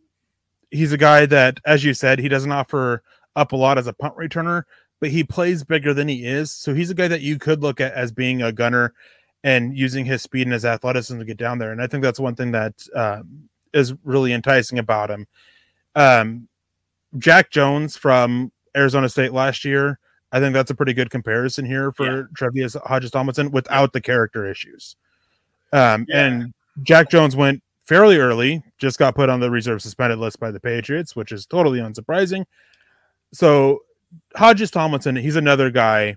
Speaker 5: he's a guy that, as you said, he doesn't offer up a lot as a punt returner, but he plays bigger than he is. So he's a guy that you could look at as being a gunner and using his speed and his athleticism to get down there. And I think that's one thing that um, is really enticing about him. Um, Jack Jones from Arizona State last year, I think that's a pretty good comparison here for
Speaker 4: Yeah.
Speaker 5: Tre'Vius Hodges Tomlinson without the character issues. Um,
Speaker 4: Yeah.
Speaker 5: And Jack Jones went fairly early, just got put on the reserve suspended list by the Patriots, which is totally unsurprising. So Hodges Tomlinson, he's another guy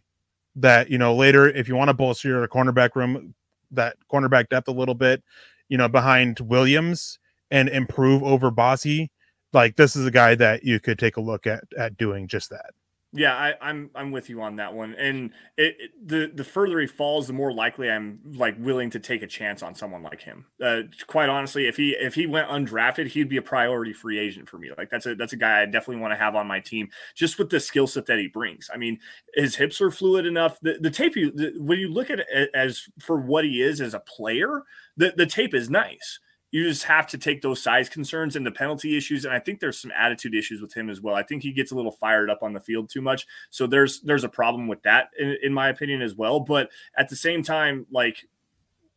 Speaker 5: that, you know, later, if you want to bolster your cornerback room, that cornerback depth a little bit, you know, behind Williams and improve over Bassey, like this is a guy that you could take a look at at doing just that.
Speaker 4: Yeah, I, am I'm, I'm with you on that one. And it, it, the the further he falls, the more likely I'm like willing to take a chance on someone like him. Uh, quite honestly, if he if he went undrafted, he'd be a priority free agent for me. Like that's a that's a guy I definitely want to have on my team, just with the skill set that he brings. I mean, his hips are fluid enough. The the tape you the, when you look at it as for what he is as a player, the the tape is nice you just have to take those size concerns and the penalty issues and i think there's some attitude issues with him as well. I think he gets a little fired up on the field too much. So there's there's a problem with that in, in my opinion as well. But at the same time like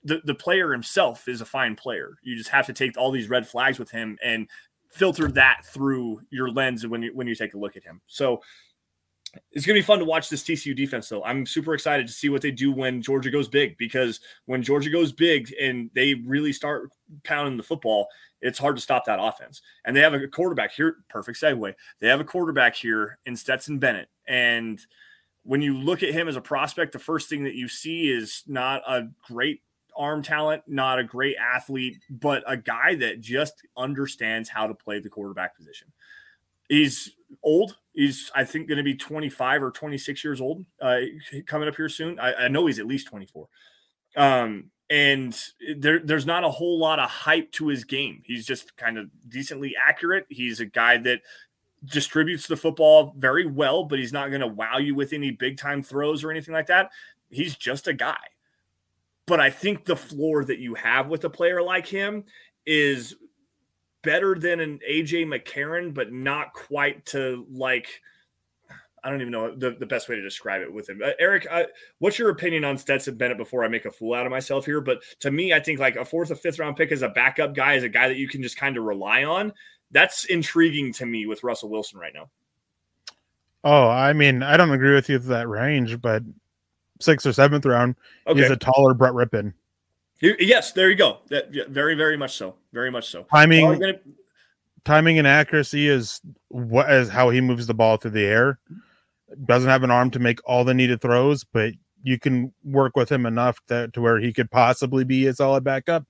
Speaker 4: the, the player himself is a fine player. You just have to take all these red flags with him and filter that through your lens when you when you take a look at him. So it's going to be fun to watch this TCU defense, though. I'm super excited to see what they do when Georgia goes big because when Georgia goes big and they really start pounding the football, it's hard to stop that offense. And they have a quarterback here. Perfect segue. They have a quarterback here in Stetson Bennett. And when you look at him as a prospect, the first thing that you see is not a great arm talent, not a great athlete, but a guy that just understands how to play the quarterback position. He's old. He's, I think, going to be 25 or 26 years old uh, coming up here soon. I, I, know he's at least 24. Um, and there, there's not a whole lot of hype to his game. He's just kind of decently accurate. He's a guy that distributes the football very well, but he's not going to wow you with any big time throws or anything like that. He's just a guy. But I think the floor that you have with a player like him is better than an AJ McCarron, but not quite to like. I don't even know the, the best way to describe it with him. Uh, Eric, uh, what's your opinion on Stetson Bennett before I make a fool out of myself here? But to me, I think like a fourth or fifth round pick as a backup guy, as a guy that you can just kind of rely on, that's intriguing to me with Russell Wilson right now.
Speaker 5: Oh, I mean, I don't agree with you with that range, but sixth or seventh round okay. is a taller Brett Rypien.
Speaker 4: Yes, there you go. That yeah, very, very much so. Very much so.
Speaker 5: Timing, well, gonna... timing, and accuracy is what is how he moves the ball through the air. Doesn't have an arm to make all the needed throws, but you can work with him enough that to where he could possibly be a solid backup.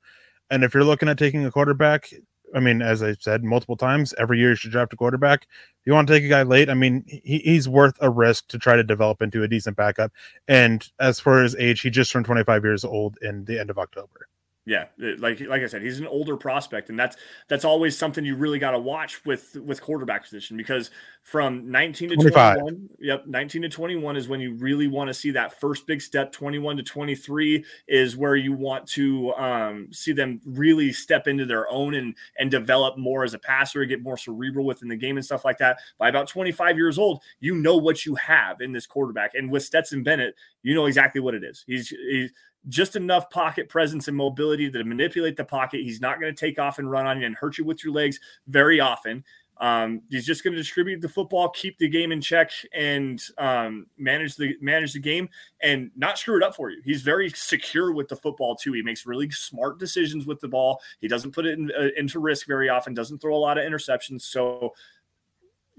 Speaker 5: And if you're looking at taking a quarterback, I mean, as I said multiple times, every year you should draft a quarterback. If you want to take a guy late, I mean, he, he's worth a risk to try to develop into a decent backup. And as for his age, he just turned 25 years old in the end of October.
Speaker 4: Yeah, like like I said, he's an older prospect, and that's that's always something you really got to watch with with quarterback position because from 19 to 25. 21, yep, 19 to 21 is when you really want to see that first big step. 21 to 23 is where you want to um, see them really step into their own and and develop more as a passer, get more cerebral within the game and stuff like that. By about 25 years old, you know what you have in this quarterback, and with Stetson Bennett, you know exactly what it is. He's he's just enough pocket presence and mobility to manipulate the pocket. He's not going to take off and run on you and hurt you with your legs very often. Um, he's just going to distribute the football, keep the game in check, and um, manage the manage the game, and not screw it up for you. He's very secure with the football too. He makes really smart decisions with the ball. He doesn't put it in, uh, into risk very often. Doesn't throw a lot of interceptions. So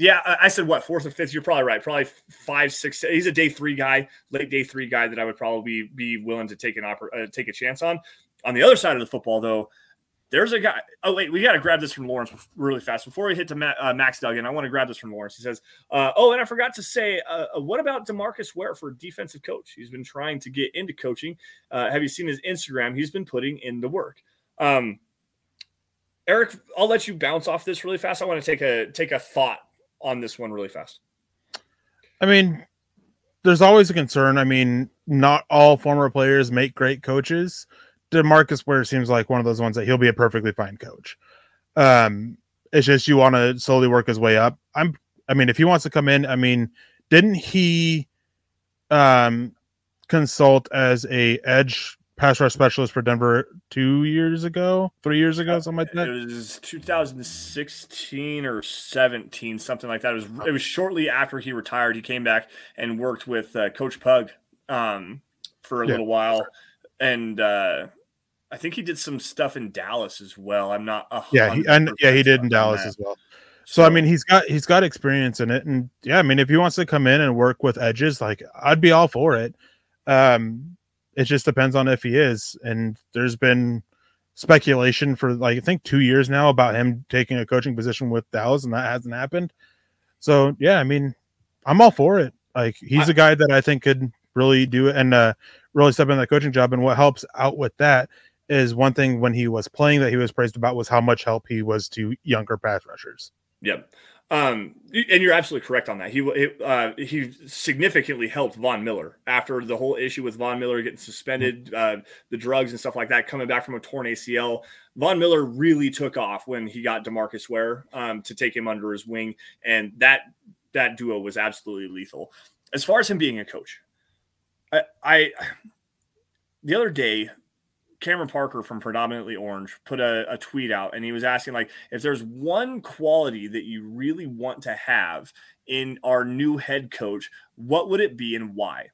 Speaker 4: yeah, I said what fourth or fifth. You're probably right. Probably five, six. He's a day three guy, late day three guy that I would probably be willing to take an oper- uh, take a chance on. On the other side of the football, though, there's a guy. Oh wait, we got to grab this from Lawrence really fast before we hit to Ma- uh, Max Duggan. I want to grab this from Lawrence. He says, uh, "Oh, and I forgot to say, uh, uh, what about Demarcus Ware for defensive coach? He's been trying to get into coaching. Uh, have you seen his Instagram? He's been putting in the work." Um, Eric, I'll let you bounce off this really fast. I want to take a take a thought on this one really fast?
Speaker 5: I mean, there's always a concern. I mean, not all former players make great coaches. Demarcus Ware seems like one of those ones that he'll be a perfectly fine coach. Um, it's just you want to slowly work his way up. I'm, I mean, if he wants to come in, I mean, didn't he um consult as a edge pass rush specialist for Denver two years ago, three years ago, something like that.
Speaker 4: It was 2016 or 17, something like that. It was it was shortly after he retired. He came back and worked with uh, Coach Pug um, for a yeah. little while, and uh, I think he did some stuff in Dallas as well. I'm not.
Speaker 5: Yeah, he, and yeah, he did in Dallas that. as well. So, so I mean, he's got he's got experience in it, and yeah, I mean, if he wants to come in and work with edges, like I'd be all for it. Um, it just depends on if he is. And there's been speculation for like I think two years now about him taking a coaching position with Dallas, and that hasn't happened. So yeah, I mean, I'm all for it. Like he's a guy that I think could really do it and uh, really step in that coaching job. And what helps out with that is one thing when he was playing that he was praised about was how much help he was to younger pass rushers.
Speaker 4: Yep. Um, and you're absolutely correct on that. He uh, he significantly helped Von Miller after the whole issue with Von Miller getting suspended, uh, the drugs and stuff like that, coming back from a torn ACL. Von Miller really took off when he got Demarcus Ware um, to take him under his wing, and that that duo was absolutely lethal. As far as him being a coach, I, I the other day Cameron Parker from Predominantly Orange put a, a, tweet out and he was asking like if there's one quality that you really want to have in our new head coach, what would it be and why?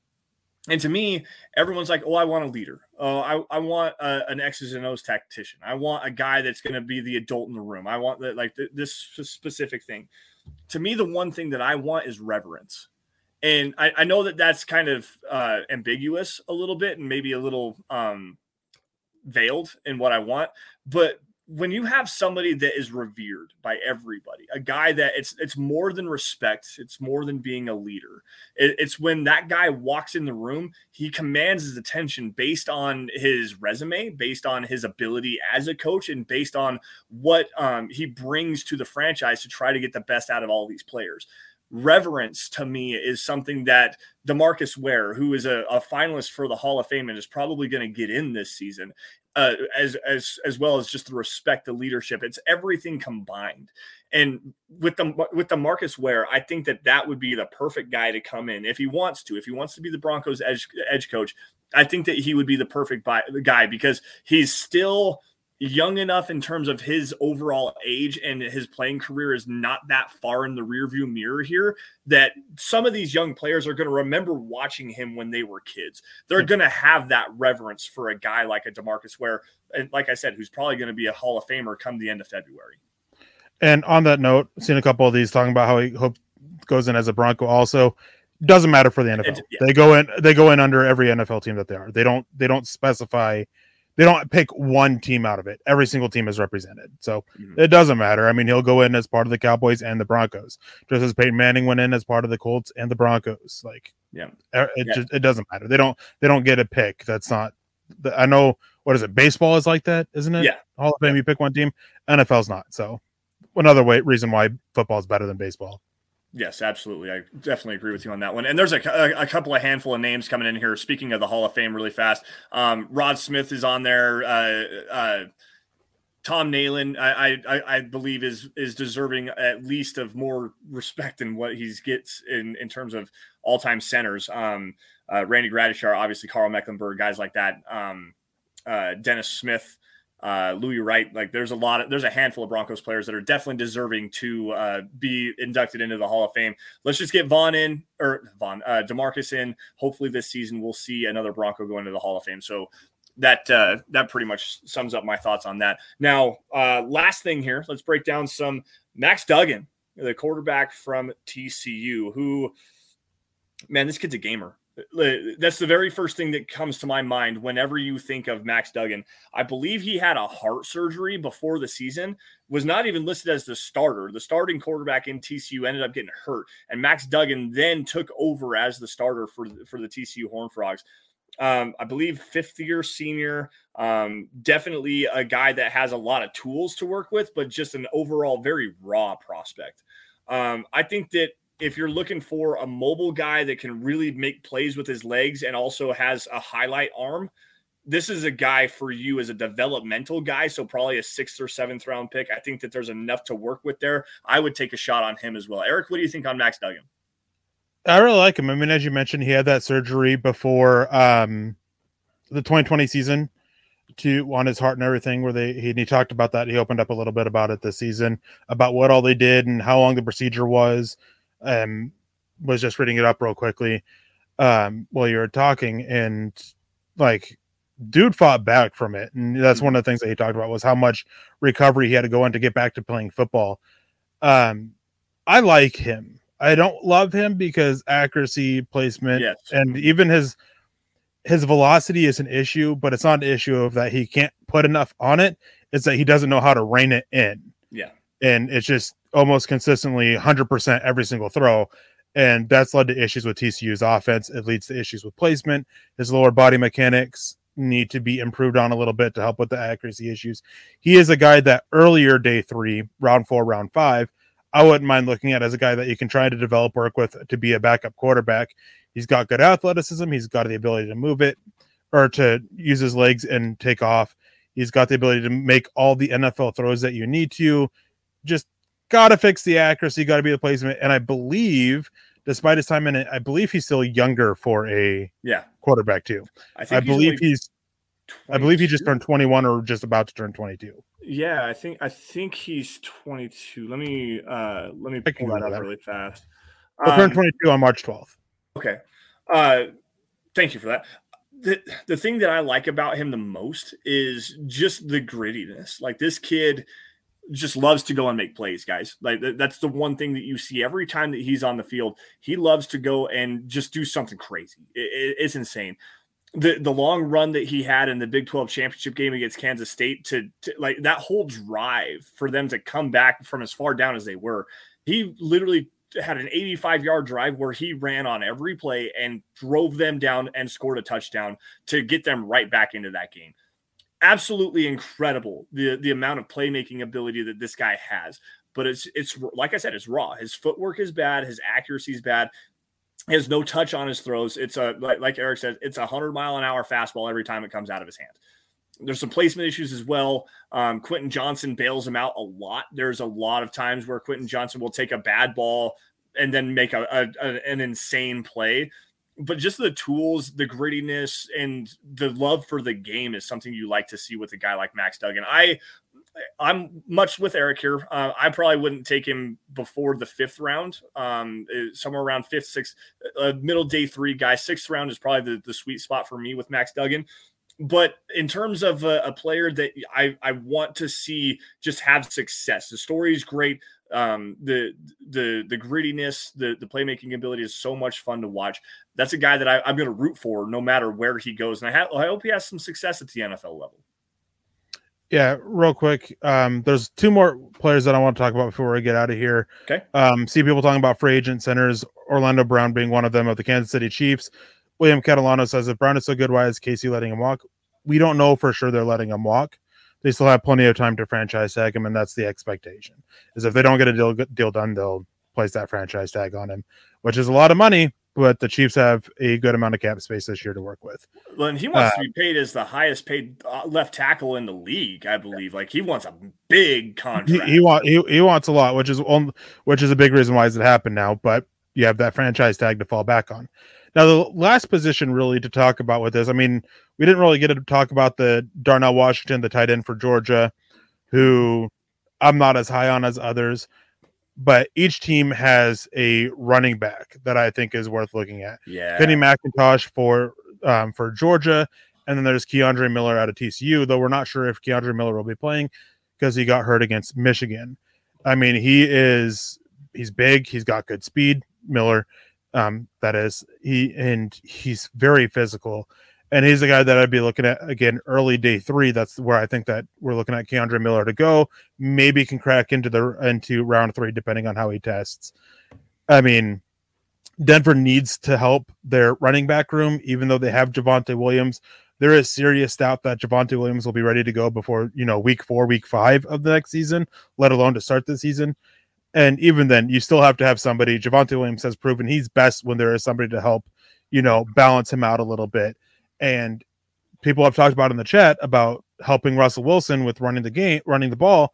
Speaker 4: And to me, everyone's like, "Oh, I want a leader. Oh, I, I want a, an X's and O's tactician. I want a guy that's going to be the adult in the room. I want that like th- this specific thing." To me, the one thing that I want is reverence. And I, I know that that's kind of uh, ambiguous a little bit and maybe a little um, veiled in what I want. But when you have somebody that is revered by everybody, a guy that it's it's more than respect, it's more than being a leader. It, it's when that guy walks in the room, he commands his attention based on his resume, based on his ability as a coach, and based on what um, he brings to the franchise to try to get the best out of all these players reverence to me is something that Demarcus Ware, who is a, a, finalist for the Hall of Fame and is probably going to get in this season, uh, as as as well as just the respect, the leadership. It's everything combined. And with the with Demarcus Ware, I think that that would be the perfect guy to come in if he wants to. If he wants to be the Broncos edge edge coach, I think that he would be the perfect buy, guy because he's still young enough in terms of his overall age and his playing career is not that far in the rearview mirror here that some of these young players are going to remember watching him when they were kids. They're going to have that reverence for a guy like a Demarcus Ware and like I said who's probably going to be a Hall of Famer come the end of February.
Speaker 5: And on that note, seen a couple of these talking about how he hope goes in as a Bronco also doesn't matter for the NFL. Yeah. They go in they go in under every NFL team that they are. They don't they don't specify they don't pick one team out of it. Every single team is represented. So mm-hmm. it doesn't matter. I mean, he'll go in as part of the Cowboys and the Broncos, just as Peyton Manning went in as part of the Colts and the Broncos. Like,
Speaker 4: yeah,
Speaker 5: it yeah. just it doesn't matter. They don't they don't get a pick. That's not. I know what is it? Baseball is like that, isn't it?
Speaker 4: Yeah.
Speaker 5: Hall of Fame, you pick one team. NFL's not. So another way reason why football is better than baseball.
Speaker 4: Yes, absolutely. I definitely agree with you on that one. And there's a, a, a, couple of handful of names coming in here. Speaking of the Hall of Fame, really fast. Um, Rod Smith is on there. Uh, uh, Tom Nalen, I, I, I believe is is deserving at least of more respect than what he gets in in terms of all time centers. Um, uh, Randy Gradishar, obviously Karl Mecklenburg, guys like that. Um, uh, Dennis Smith uh, Louis Wright. Like there's a lot of there's a handful of Broncos players that are definitely deserving to uh, be inducted into the Hall of Fame. Let's just get Von in or Von uh, Demarcus in. Hopefully this season we'll see another Bronco go into the Hall of Fame. So that uh, that pretty much sums up my thoughts on that. Now, uh, last thing here, let's break down some Max Duggan, the quarterback from TCU, who man, this kid's a gamer that's the very first thing that comes to my mind whenever you think of Max Duggan. I believe he had a heart surgery before the season, was not even listed as the starter. The starting quarterback in TCU ended up getting hurt, and Max Duggan then took over as the starter for for the TCU Horn Frogs. Um, I believe fifth year senior, um, definitely a guy that has a lot of tools to work with, but just an overall very raw prospect. Um, I think that if you're looking for a mobile guy that can really make plays with his legs and also has a highlight arm, this is a guy for you as a developmental guy. So probably a sixth or seventh round pick. I think that there's enough to work with there. I would take a shot on him as well. Eric, what do you think on Max Duggan?
Speaker 5: I really like him. I mean, as you mentioned, he had that surgery before um, the 2020 season to on his heart and everything where they he, he talked about that he opened up a little bit about it this season about what all they did and how long the procedure was um, was just reading it up real quickly um, while you were talking, and like, dude fought back from it, and that's one of the things that he talked about was how much recovery he had to go in to get back to playing football. Um, I like him. I don't love him because accuracy, placement,
Speaker 4: yes.
Speaker 5: and even his his velocity is an issue, but it's not an issue of that he can't put enough on it. It's that he doesn't know how to rein it in.
Speaker 4: Yeah.
Speaker 5: And it's just almost consistently 100% every single throw And that's led to issues with TCU's offense. It leads to issues with placement. His lower body mechanics need to be improved on a little bit to help with the accuracy issues. He is a guy that earlier day three, round four, round five, I wouldn't mind looking at as a guy that you can try to develop work with to be a backup quarterback. He's got good athleticism. He's got the ability to move it or to use his legs and take off. He's got the ability to make all the NFL throws that you need to. Just got to fix the accuracy, got to be the placement. And I believe, despite his time in it, I believe he's still younger for a
Speaker 4: yeah
Speaker 5: quarterback too. I, I believe he's, he's I believe he just turned 21 or just about to turn 22.
Speaker 4: Yeah, I think I think he's 22. Let me uh let me pull that up really fast.
Speaker 5: He'll um, turn 22 on March 12th.
Speaker 4: Okay. Uh thank you for that. The the thing that I like about him the most is just the grittiness. Like this kid just loves to go and make plays, guys. Like that's the one thing that you see every time that he's on the field. He loves to go and just do something crazy. It, it, it's insane the the long run that he had in the Big 12 championship game against Kansas State to, to, like that whole drive for them to come back from as far down as they were. He literally had an 85 yard drive where he ran on every play and drove them down and scored a touchdown to get them right back into that game. Absolutely incredible the the amount of playmaking ability that this guy has. But it's it's like I said, it's raw. His footwork is bad, his accuracy is bad. He has no touch on his throws. It's a like, like Eric said, it's a hundred mile an hour fastball every time it comes out of his hand. There's some placement issues as well. Um, Quentin Johnston bails him out a lot. There's a lot of times where Quentin Johnston will take a bad ball and then make a, a, a an insane play. But just the tools, the grittiness, and the love for the game is something you like to see with a guy like Max Duggan. I I'm much with Eric here. Uh, I probably wouldn't take him before the fifth round, um, uh, somewhere around fifth, sixth, uh, middle day three guy. Sixth round is probably the, the sweet spot for me with Max Duggan. But in terms of a, a player that I, I want to see just have success, the story is great. Um, the the the grittiness, the the playmaking ability is so much fun to watch. That's a guy that I, I'm going to root for no matter where he goes, and I, ha- I hope he has some success at the NFL level.
Speaker 5: Yeah, real quick. Um, there's two more players that I want to talk about before we get out of here.
Speaker 4: Okay.
Speaker 5: Um, see people talking about free agent centers, Orlando Brown being one of them of the Kansas City Chiefs. William Catalano says if Brown is so good, why is KC letting him walk? We don't know for sure they're letting him walk. They still have plenty of time to franchise tag him, and that's the expectation. Is if they don't get a deal deal done, they'll place that franchise tag on him, which is a lot of money but the Chiefs have a good amount of cap space this year to work with.
Speaker 4: Well, and he wants uh, to be paid as the highest paid uh, left tackle in the league, I believe. Like he wants a big contract.
Speaker 5: He, he want he, he wants a lot, which is which is a big reason why it's happened now. But you have that franchise tag to fall back on. Now, the last position really to talk about with this, I mean, we didn't really get to talk about the Darnell Washington, the tight end for Georgia, who I'm not as high on as others but each team has a running back that I think is worth looking at.
Speaker 4: Yeah,
Speaker 5: Kenny McIntosh for um, for Georgia, and then there's Kendre Miller out of TCU. Though we're not sure if Kendre Miller will be playing because he got hurt against Michigan. I mean, he is he's big, he's got good speed. Miller, um, that is he, and he's very physical and he's a guy that I'd be looking at again early day three. That's where I think that we're looking at Kendre Miller to go. Maybe can crack into the into round three depending on how he tests. I mean, Denver needs to help their running back room, even though they have Javonte Williams. There is serious doubt that Javonte Williams will be ready to go before you know week four, week five of the next season, let alone to start the season. And even then, you still have to have somebody. Javonte Williams has proven he's best when there is somebody to help, you know, balance him out a little bit and people have talked about in the chat about helping Russell Wilson with running the game, running the ball.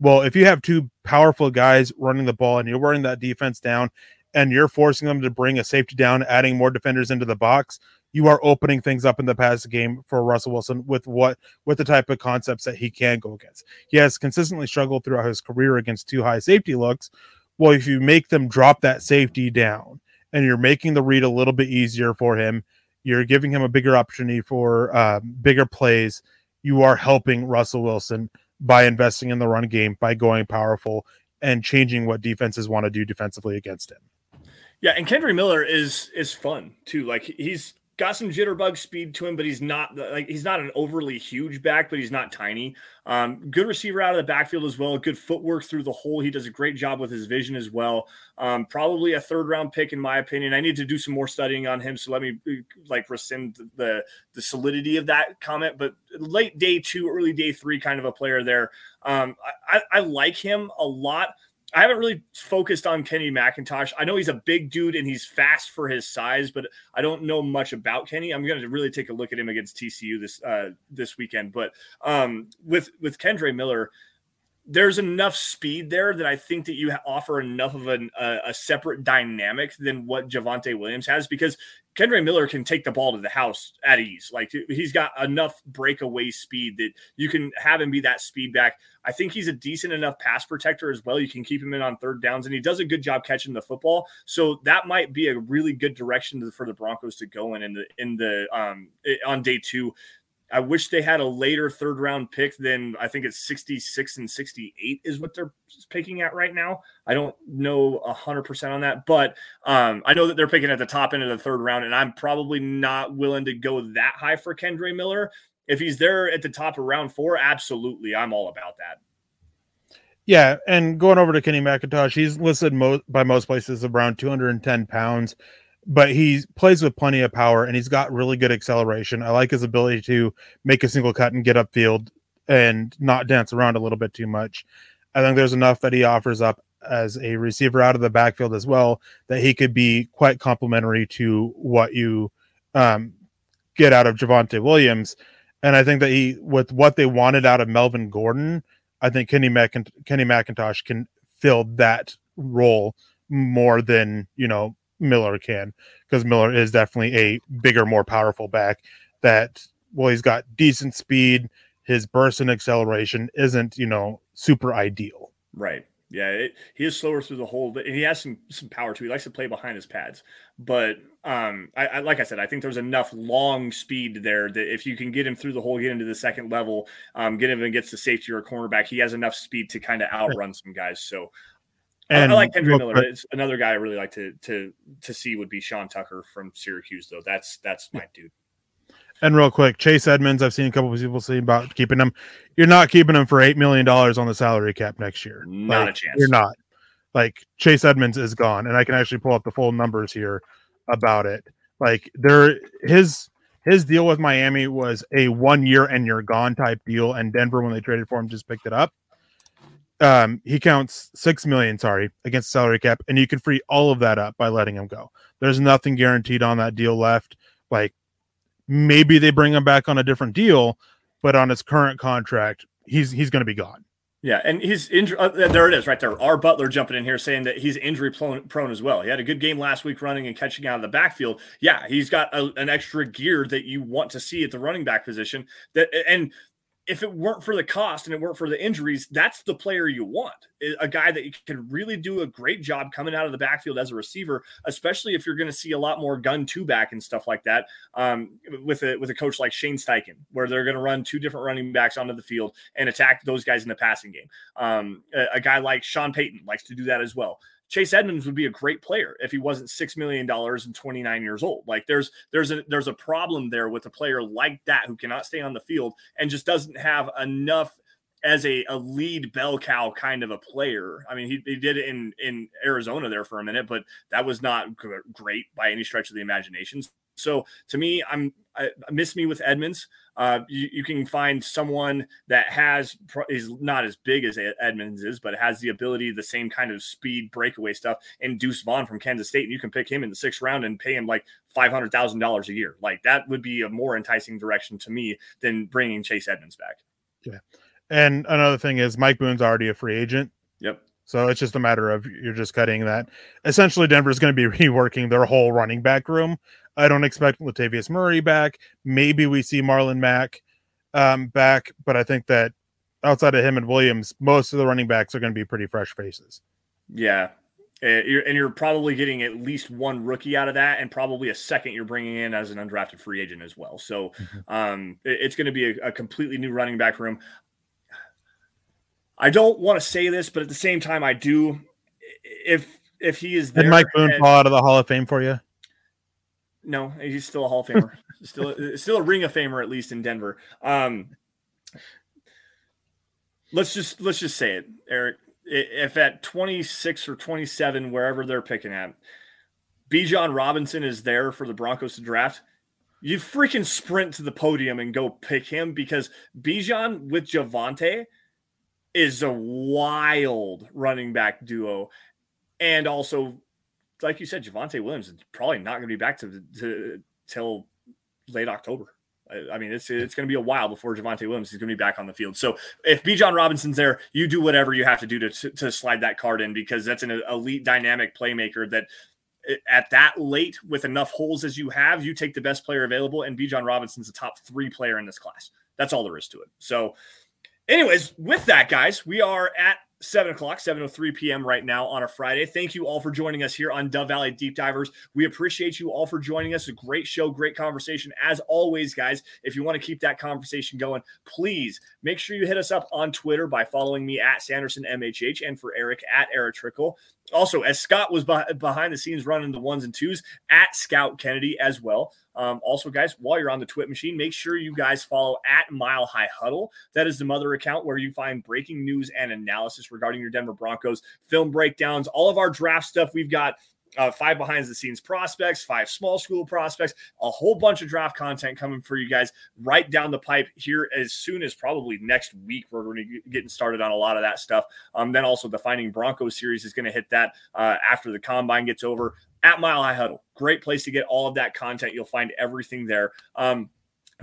Speaker 5: Well, if you have two powerful guys running the ball and you're wearing that defense down and you're forcing them to bring a safety down, adding more defenders into the box, you are opening things up in the pass game for Russell Wilson with what with the type of concepts that he can go against. He has consistently struggled throughout his career against two high safety looks. Well, if you make them drop that safety down and you're making the read a little bit easier for him you're giving him a bigger opportunity for uh, bigger plays. You are helping Russell Wilson by investing in the run game, by going powerful and changing what defenses want to do defensively against him.
Speaker 4: Yeah, and Kendre Miller is is fun too. Like he's got some jitterbug speed to him, but he's not like he's not an overly huge back, but he's not tiny. Um, good receiver out of the backfield as well. Good footwork through the hole. He does a great job with his vision as well. Um, probably a third round pick in my opinion. I need to do some more studying on him, so let me like rescind the the solidity of that comment. But late day two, early day three, kind of a player there. Um, I, I like him a lot. I haven't really focused on Kenny McIntosh. I know he's a big dude and he's fast for his size, but I don't know much about Kenny. I'm going to really take a look at him against TCU this uh, this weekend. But um, with with Kendre Miller, there's enough speed there that I think that you offer enough of an, a, a separate dynamic than what Javonte Williams has because Kendre Miller can take the ball to the house at ease. Like he's got enough breakaway speed that you can have him be that speed back. I think he's a decent enough pass protector as well. You can keep him in on third downs, and he does a good job catching the football. So that might be a really good direction for the Broncos to go in in the in the um on day two. I wish they had a later third round pick than I think it's 66 and 68 is what they're picking at right now. I don't know 100% on that, but um, I know that they're picking at the top end of the third round, and I'm probably not willing to go that high for Kendre Miller. If he's there at the top of round four, absolutely. I'm all about that.
Speaker 5: Yeah, and going over to Kenny McIntosh, he's listed mo- by most places around 210 pounds but he plays with plenty of power and he's got really good acceleration. I like his ability to make a single cut and get upfield and not dance around a little bit too much. I think there's enough that he offers up as a receiver out of the backfield as well that he could be quite complementary to what you um, get out of Javonte Williams. And I think that he, with what they wanted out of Melvin Gordon, I think Kenny, McInt- Kenny McIntosh can fill that role more than you know Miller can because Miller is definitely a bigger, more powerful back that well, he's got decent speed. His burst and acceleration isn't, you know, super ideal.
Speaker 4: Right. Yeah, it, he is slower through the hole, but he has some some power too. He likes to play behind his pads, but um, I, I, like I said, I think there's enough long speed there that if you can get him through the hole, get into the second level, um, get him and gets the safety or cornerback, he has enough speed to kind of outrun some guys. So and I like Kendre Miller. It's another guy I really like to to to see would be Sean Tucker from Syracuse, though. That's that's my dude.
Speaker 5: And real quick, Chase Edmonds, I've seen a couple of people say about keeping him. You're not keeping him for eight million dollars on the salary cap next year.
Speaker 4: Not like, a chance.
Speaker 5: You're not. Like Chase Edmonds is gone, and I can actually pull up the full numbers here about it. Like there, his his deal with Miami was a one year and you're gone type deal, and Denver when they traded for him just picked it up um, he counts six million, sorry, against salary cap, and you can free all of that up by letting him go. There's nothing guaranteed on that deal left. Like maybe they bring him back on a different deal, but on his current contract, he's he's going to be gone.
Speaker 4: Yeah, and he's injured. Uh, there it is, right there. Our Butler jumping in here saying that he's injury prone, prone as well. He had a good game last week running and catching out of the backfield. Yeah, he's got a, an extra gear that you want to see at the running back position. That and if it weren't for the cost and it weren't for the injuries, that's the player you want. A guy that you can really do a great job coming out of the backfield as a receiver, especially if you're going to see a lot more gun two back and stuff like that. Um, with a with a coach like Shane Steichen, where they're going to run two different running backs onto the field and attack those guys in the passing game. Um, a, a guy like Sean Payton likes to do that as well. Chase Edmonds would be a great player if he wasn't six million dollars and 29 years old. Like there's there's a there's a problem there with a player like that who cannot stay on the field and just doesn't have enough as a, a lead bell cow kind of a player. I mean, he, he did it in in Arizona there for a minute, but that was not great by any stretch of the imagination. So to me, I'm I, miss me with Edmonds. Uh, you, you, can find someone that has is not as big as Edmonds is, but has the ability, the same kind of speed breakaway stuff, and Deuce Vaughn from Kansas State, and you can pick him in the sixth round and pay him like five hundred thousand dollars a year. Like that would be a more enticing direction to me than bringing Chase Edmonds back.
Speaker 5: Yeah, and another thing is Mike Boone's already a free agent.
Speaker 4: Yep.
Speaker 5: So it's just a matter of you're just cutting that. Essentially, Denver's going to be *laughs* reworking their whole running back room I don't expect Latavius Murray back. Maybe we see Marlon Mack um, back, but I think that outside of him and Williams, most of the running backs are going to be pretty fresh faces.
Speaker 4: Yeah. and you're probably getting at least one rookie out of that, and probably a second you're bringing in as an undrafted free agent as well. So mm-hmm. um, it's going to be a, a completely new running back room. I don't want to say this, but at the same time, I do. If if he is there,
Speaker 5: did Mike Boone and, fall out of the Hall of Fame for you?
Speaker 4: No, he's still a Hall of Famer. *laughs* still, still a Ring of Famer, at least in Denver. Um, let's just let's just say it, Erick. If at 26 or 27, wherever they're picking at, Bijan Robinson is there for the Broncos to draft, you freaking sprint to the podium and go pick him because Bijan with Javonte is a wild running back duo. And also, like you said, Javonte Williams is probably not going to be back to, to till late October. I mean, it's it's going to be a while before Javonte Williams is going to be back on the field. So if Bijan Robinson's there, you do whatever you have to do to, to slide that card in because that's an elite dynamic playmaker that eh, at that late with enough holes as you have, you take the best player available, and Bijan Robinson's the top three player in this class. That's all there is to it. So, anyways, with that, guys, we are at 7 o'clock, 7.03 p.m. right now on a Friday. Thank you all for joining us here on Dove Valley Deep Divers. We appreciate you all for joining us. A great show, great conversation. As always, guys, if you want to keep that conversation going, please make sure you hit us up on Twitter by following me at Sanderson MHH and for Eric at Erick Trickel. Also, as Scott was behind the scenes running the ones and twos at Scout Kennedy as well. Um, also, guys, while you're on the Twit machine, make sure you guys follow at Mile High Huddle. That is the mother account where you find breaking news and analysis regarding your Denver Broncos, film breakdowns, all of our draft stuff. We've got uh, five behind the scenes prospects, five small school prospects, a whole bunch of draft content coming for you guys right down the pipe here as soon as probably next week. We're going to be getting started on a lot of that stuff. Um, then also the Finding Broncos series is going to hit that uh, after the combine gets over at Mile High Huddle. Great place to get all of that content. You'll find everything there. Um,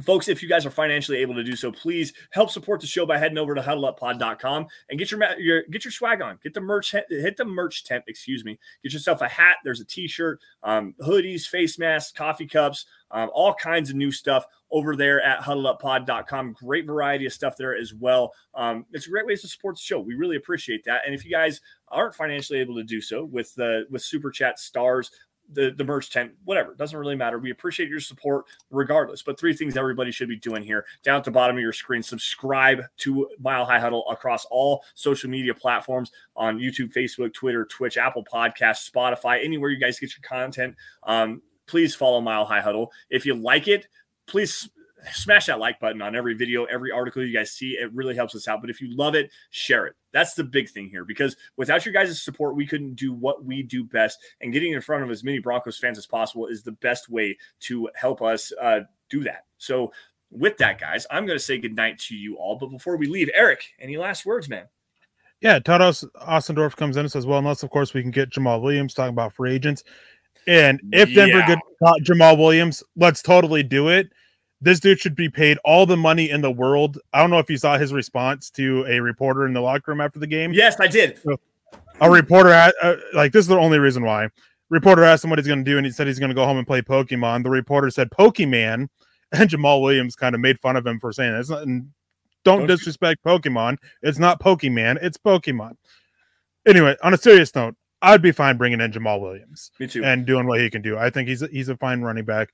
Speaker 4: Folks, if you guys are financially able to do so, please help support the show by heading over to huddleuppod.com and get your, your get your swag on. Get the merch hit the merch tent, excuse me. Get yourself a hat, there's a t-shirt, um, hoodies, face masks, coffee cups, um, all kinds of new stuff over there at huddleuppod.com. Great variety of stuff there as well. Um, it's a great way to support the show. We really appreciate that. And if you guys aren't financially able to do so with the with super chat stars the, the merch tent, whatever. Doesn't really matter. We appreciate your support regardless. But three things everybody should be doing here. Down at the bottom of your screen, subscribe to Mile High Huddle across all social media platforms on YouTube, Facebook, Twitter, Twitch, Apple Podcasts, Spotify, anywhere you guys get your content. Um, please follow Mile High Huddle. If you like it, please smash that like button on every video, every article you guys see. It really helps us out. But if you love it, share it. That's the big thing here because without your guys' support, we couldn't do what we do best. And getting in front of as many Broncos fans as possible is the best way to help us uh, do that. So, with that, guys, I'm going to say goodnight to you all. But before we leave, Erick, any last words, man?
Speaker 5: Yeah, Todd Ostendorf comes in and says, well, unless, of course, we can get Jamaal Williams talking about free agents. And if Denver yeah. get Jamaal Williams, let's totally do it this dude should be paid all the money in the world. I don't know if you saw his response to a reporter in the locker room after the game.
Speaker 4: Yes, I did.
Speaker 5: a reporter, uh, like this is the only reason why. Reporter asked him what he's going to do, and he said he's going to go home and play Pokemon. The reporter said Pokemon, *laughs* and Jamaal Williams kind of made fun of him for saying this. Don't, don't disrespect Pokemon. It's not Pokemon. It's Pokemon. Anyway, on a serious note, I'd be fine bringing in Jamaal Williams.
Speaker 4: Me too.
Speaker 5: And doing what he can do. I think he's he's a fine running back.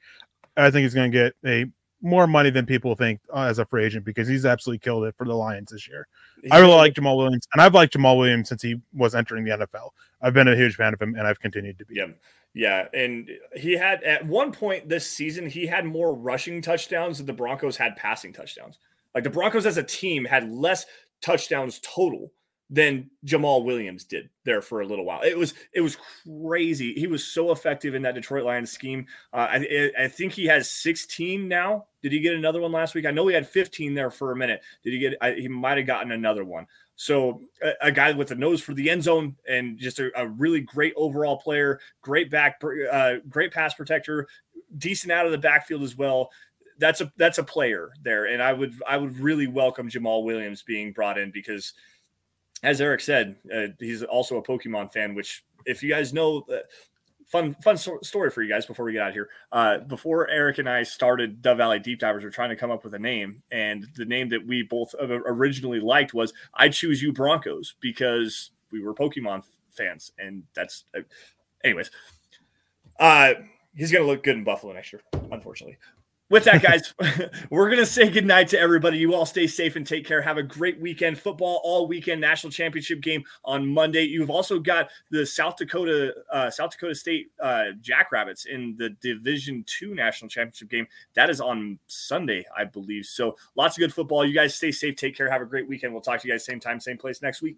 Speaker 5: I think he's going to get a more money than people think uh, as a free agent because he's absolutely killed it for the Lions this year. I really like Jamaal Williams, and I've liked Jamaal Williams since he was entering the NFL. I've been a huge fan of him, and I've continued to be.
Speaker 4: Yeah, yeah, and he had at one point this season he had more rushing touchdowns than the Broncos had passing touchdowns. Like the Broncos as a team had less touchdowns total than Jamaal Williams did there for a little while. It was it was crazy. He was so effective in that Detroit Lions scheme. Uh, I, I think he has 16 now. Did he get another one last week? I know he had 15 there for a minute. Did he get? I, he might have gotten another one. So a, a, guy with a nose for the end zone and just a, a really great overall player, great back, uh, great pass protector, decent out of the backfield as well that's a that's a player there and i would i would really welcome jamaal williams being brought in because as Erick said, uh, he's also a Pokemon fan. Which, if you guys know, uh, fun fun story for you guys before we get out here. Uh, before Erick and I started Dove Valley Deep Divers, we are trying to come up with a name, and the name that we both originally liked was "I Choose You Broncos" because we were Pokemon fans, and that's, uh, anyways. Uh, he's gonna look good in Buffalo next year, unfortunately. With that, guys, *laughs* we're going to say goodnight to everybody. You all stay safe and take care. Have a great weekend. Football all weekend, national championship game on Monday. You've also got the South Dakota, uh, South Dakota State uh, Jackrabbits in the Division Two national championship game. That is on Sunday, I believe. So lots of good football. You guys stay safe, take care. Have a great weekend. We'll talk to you guys same time, same place next week.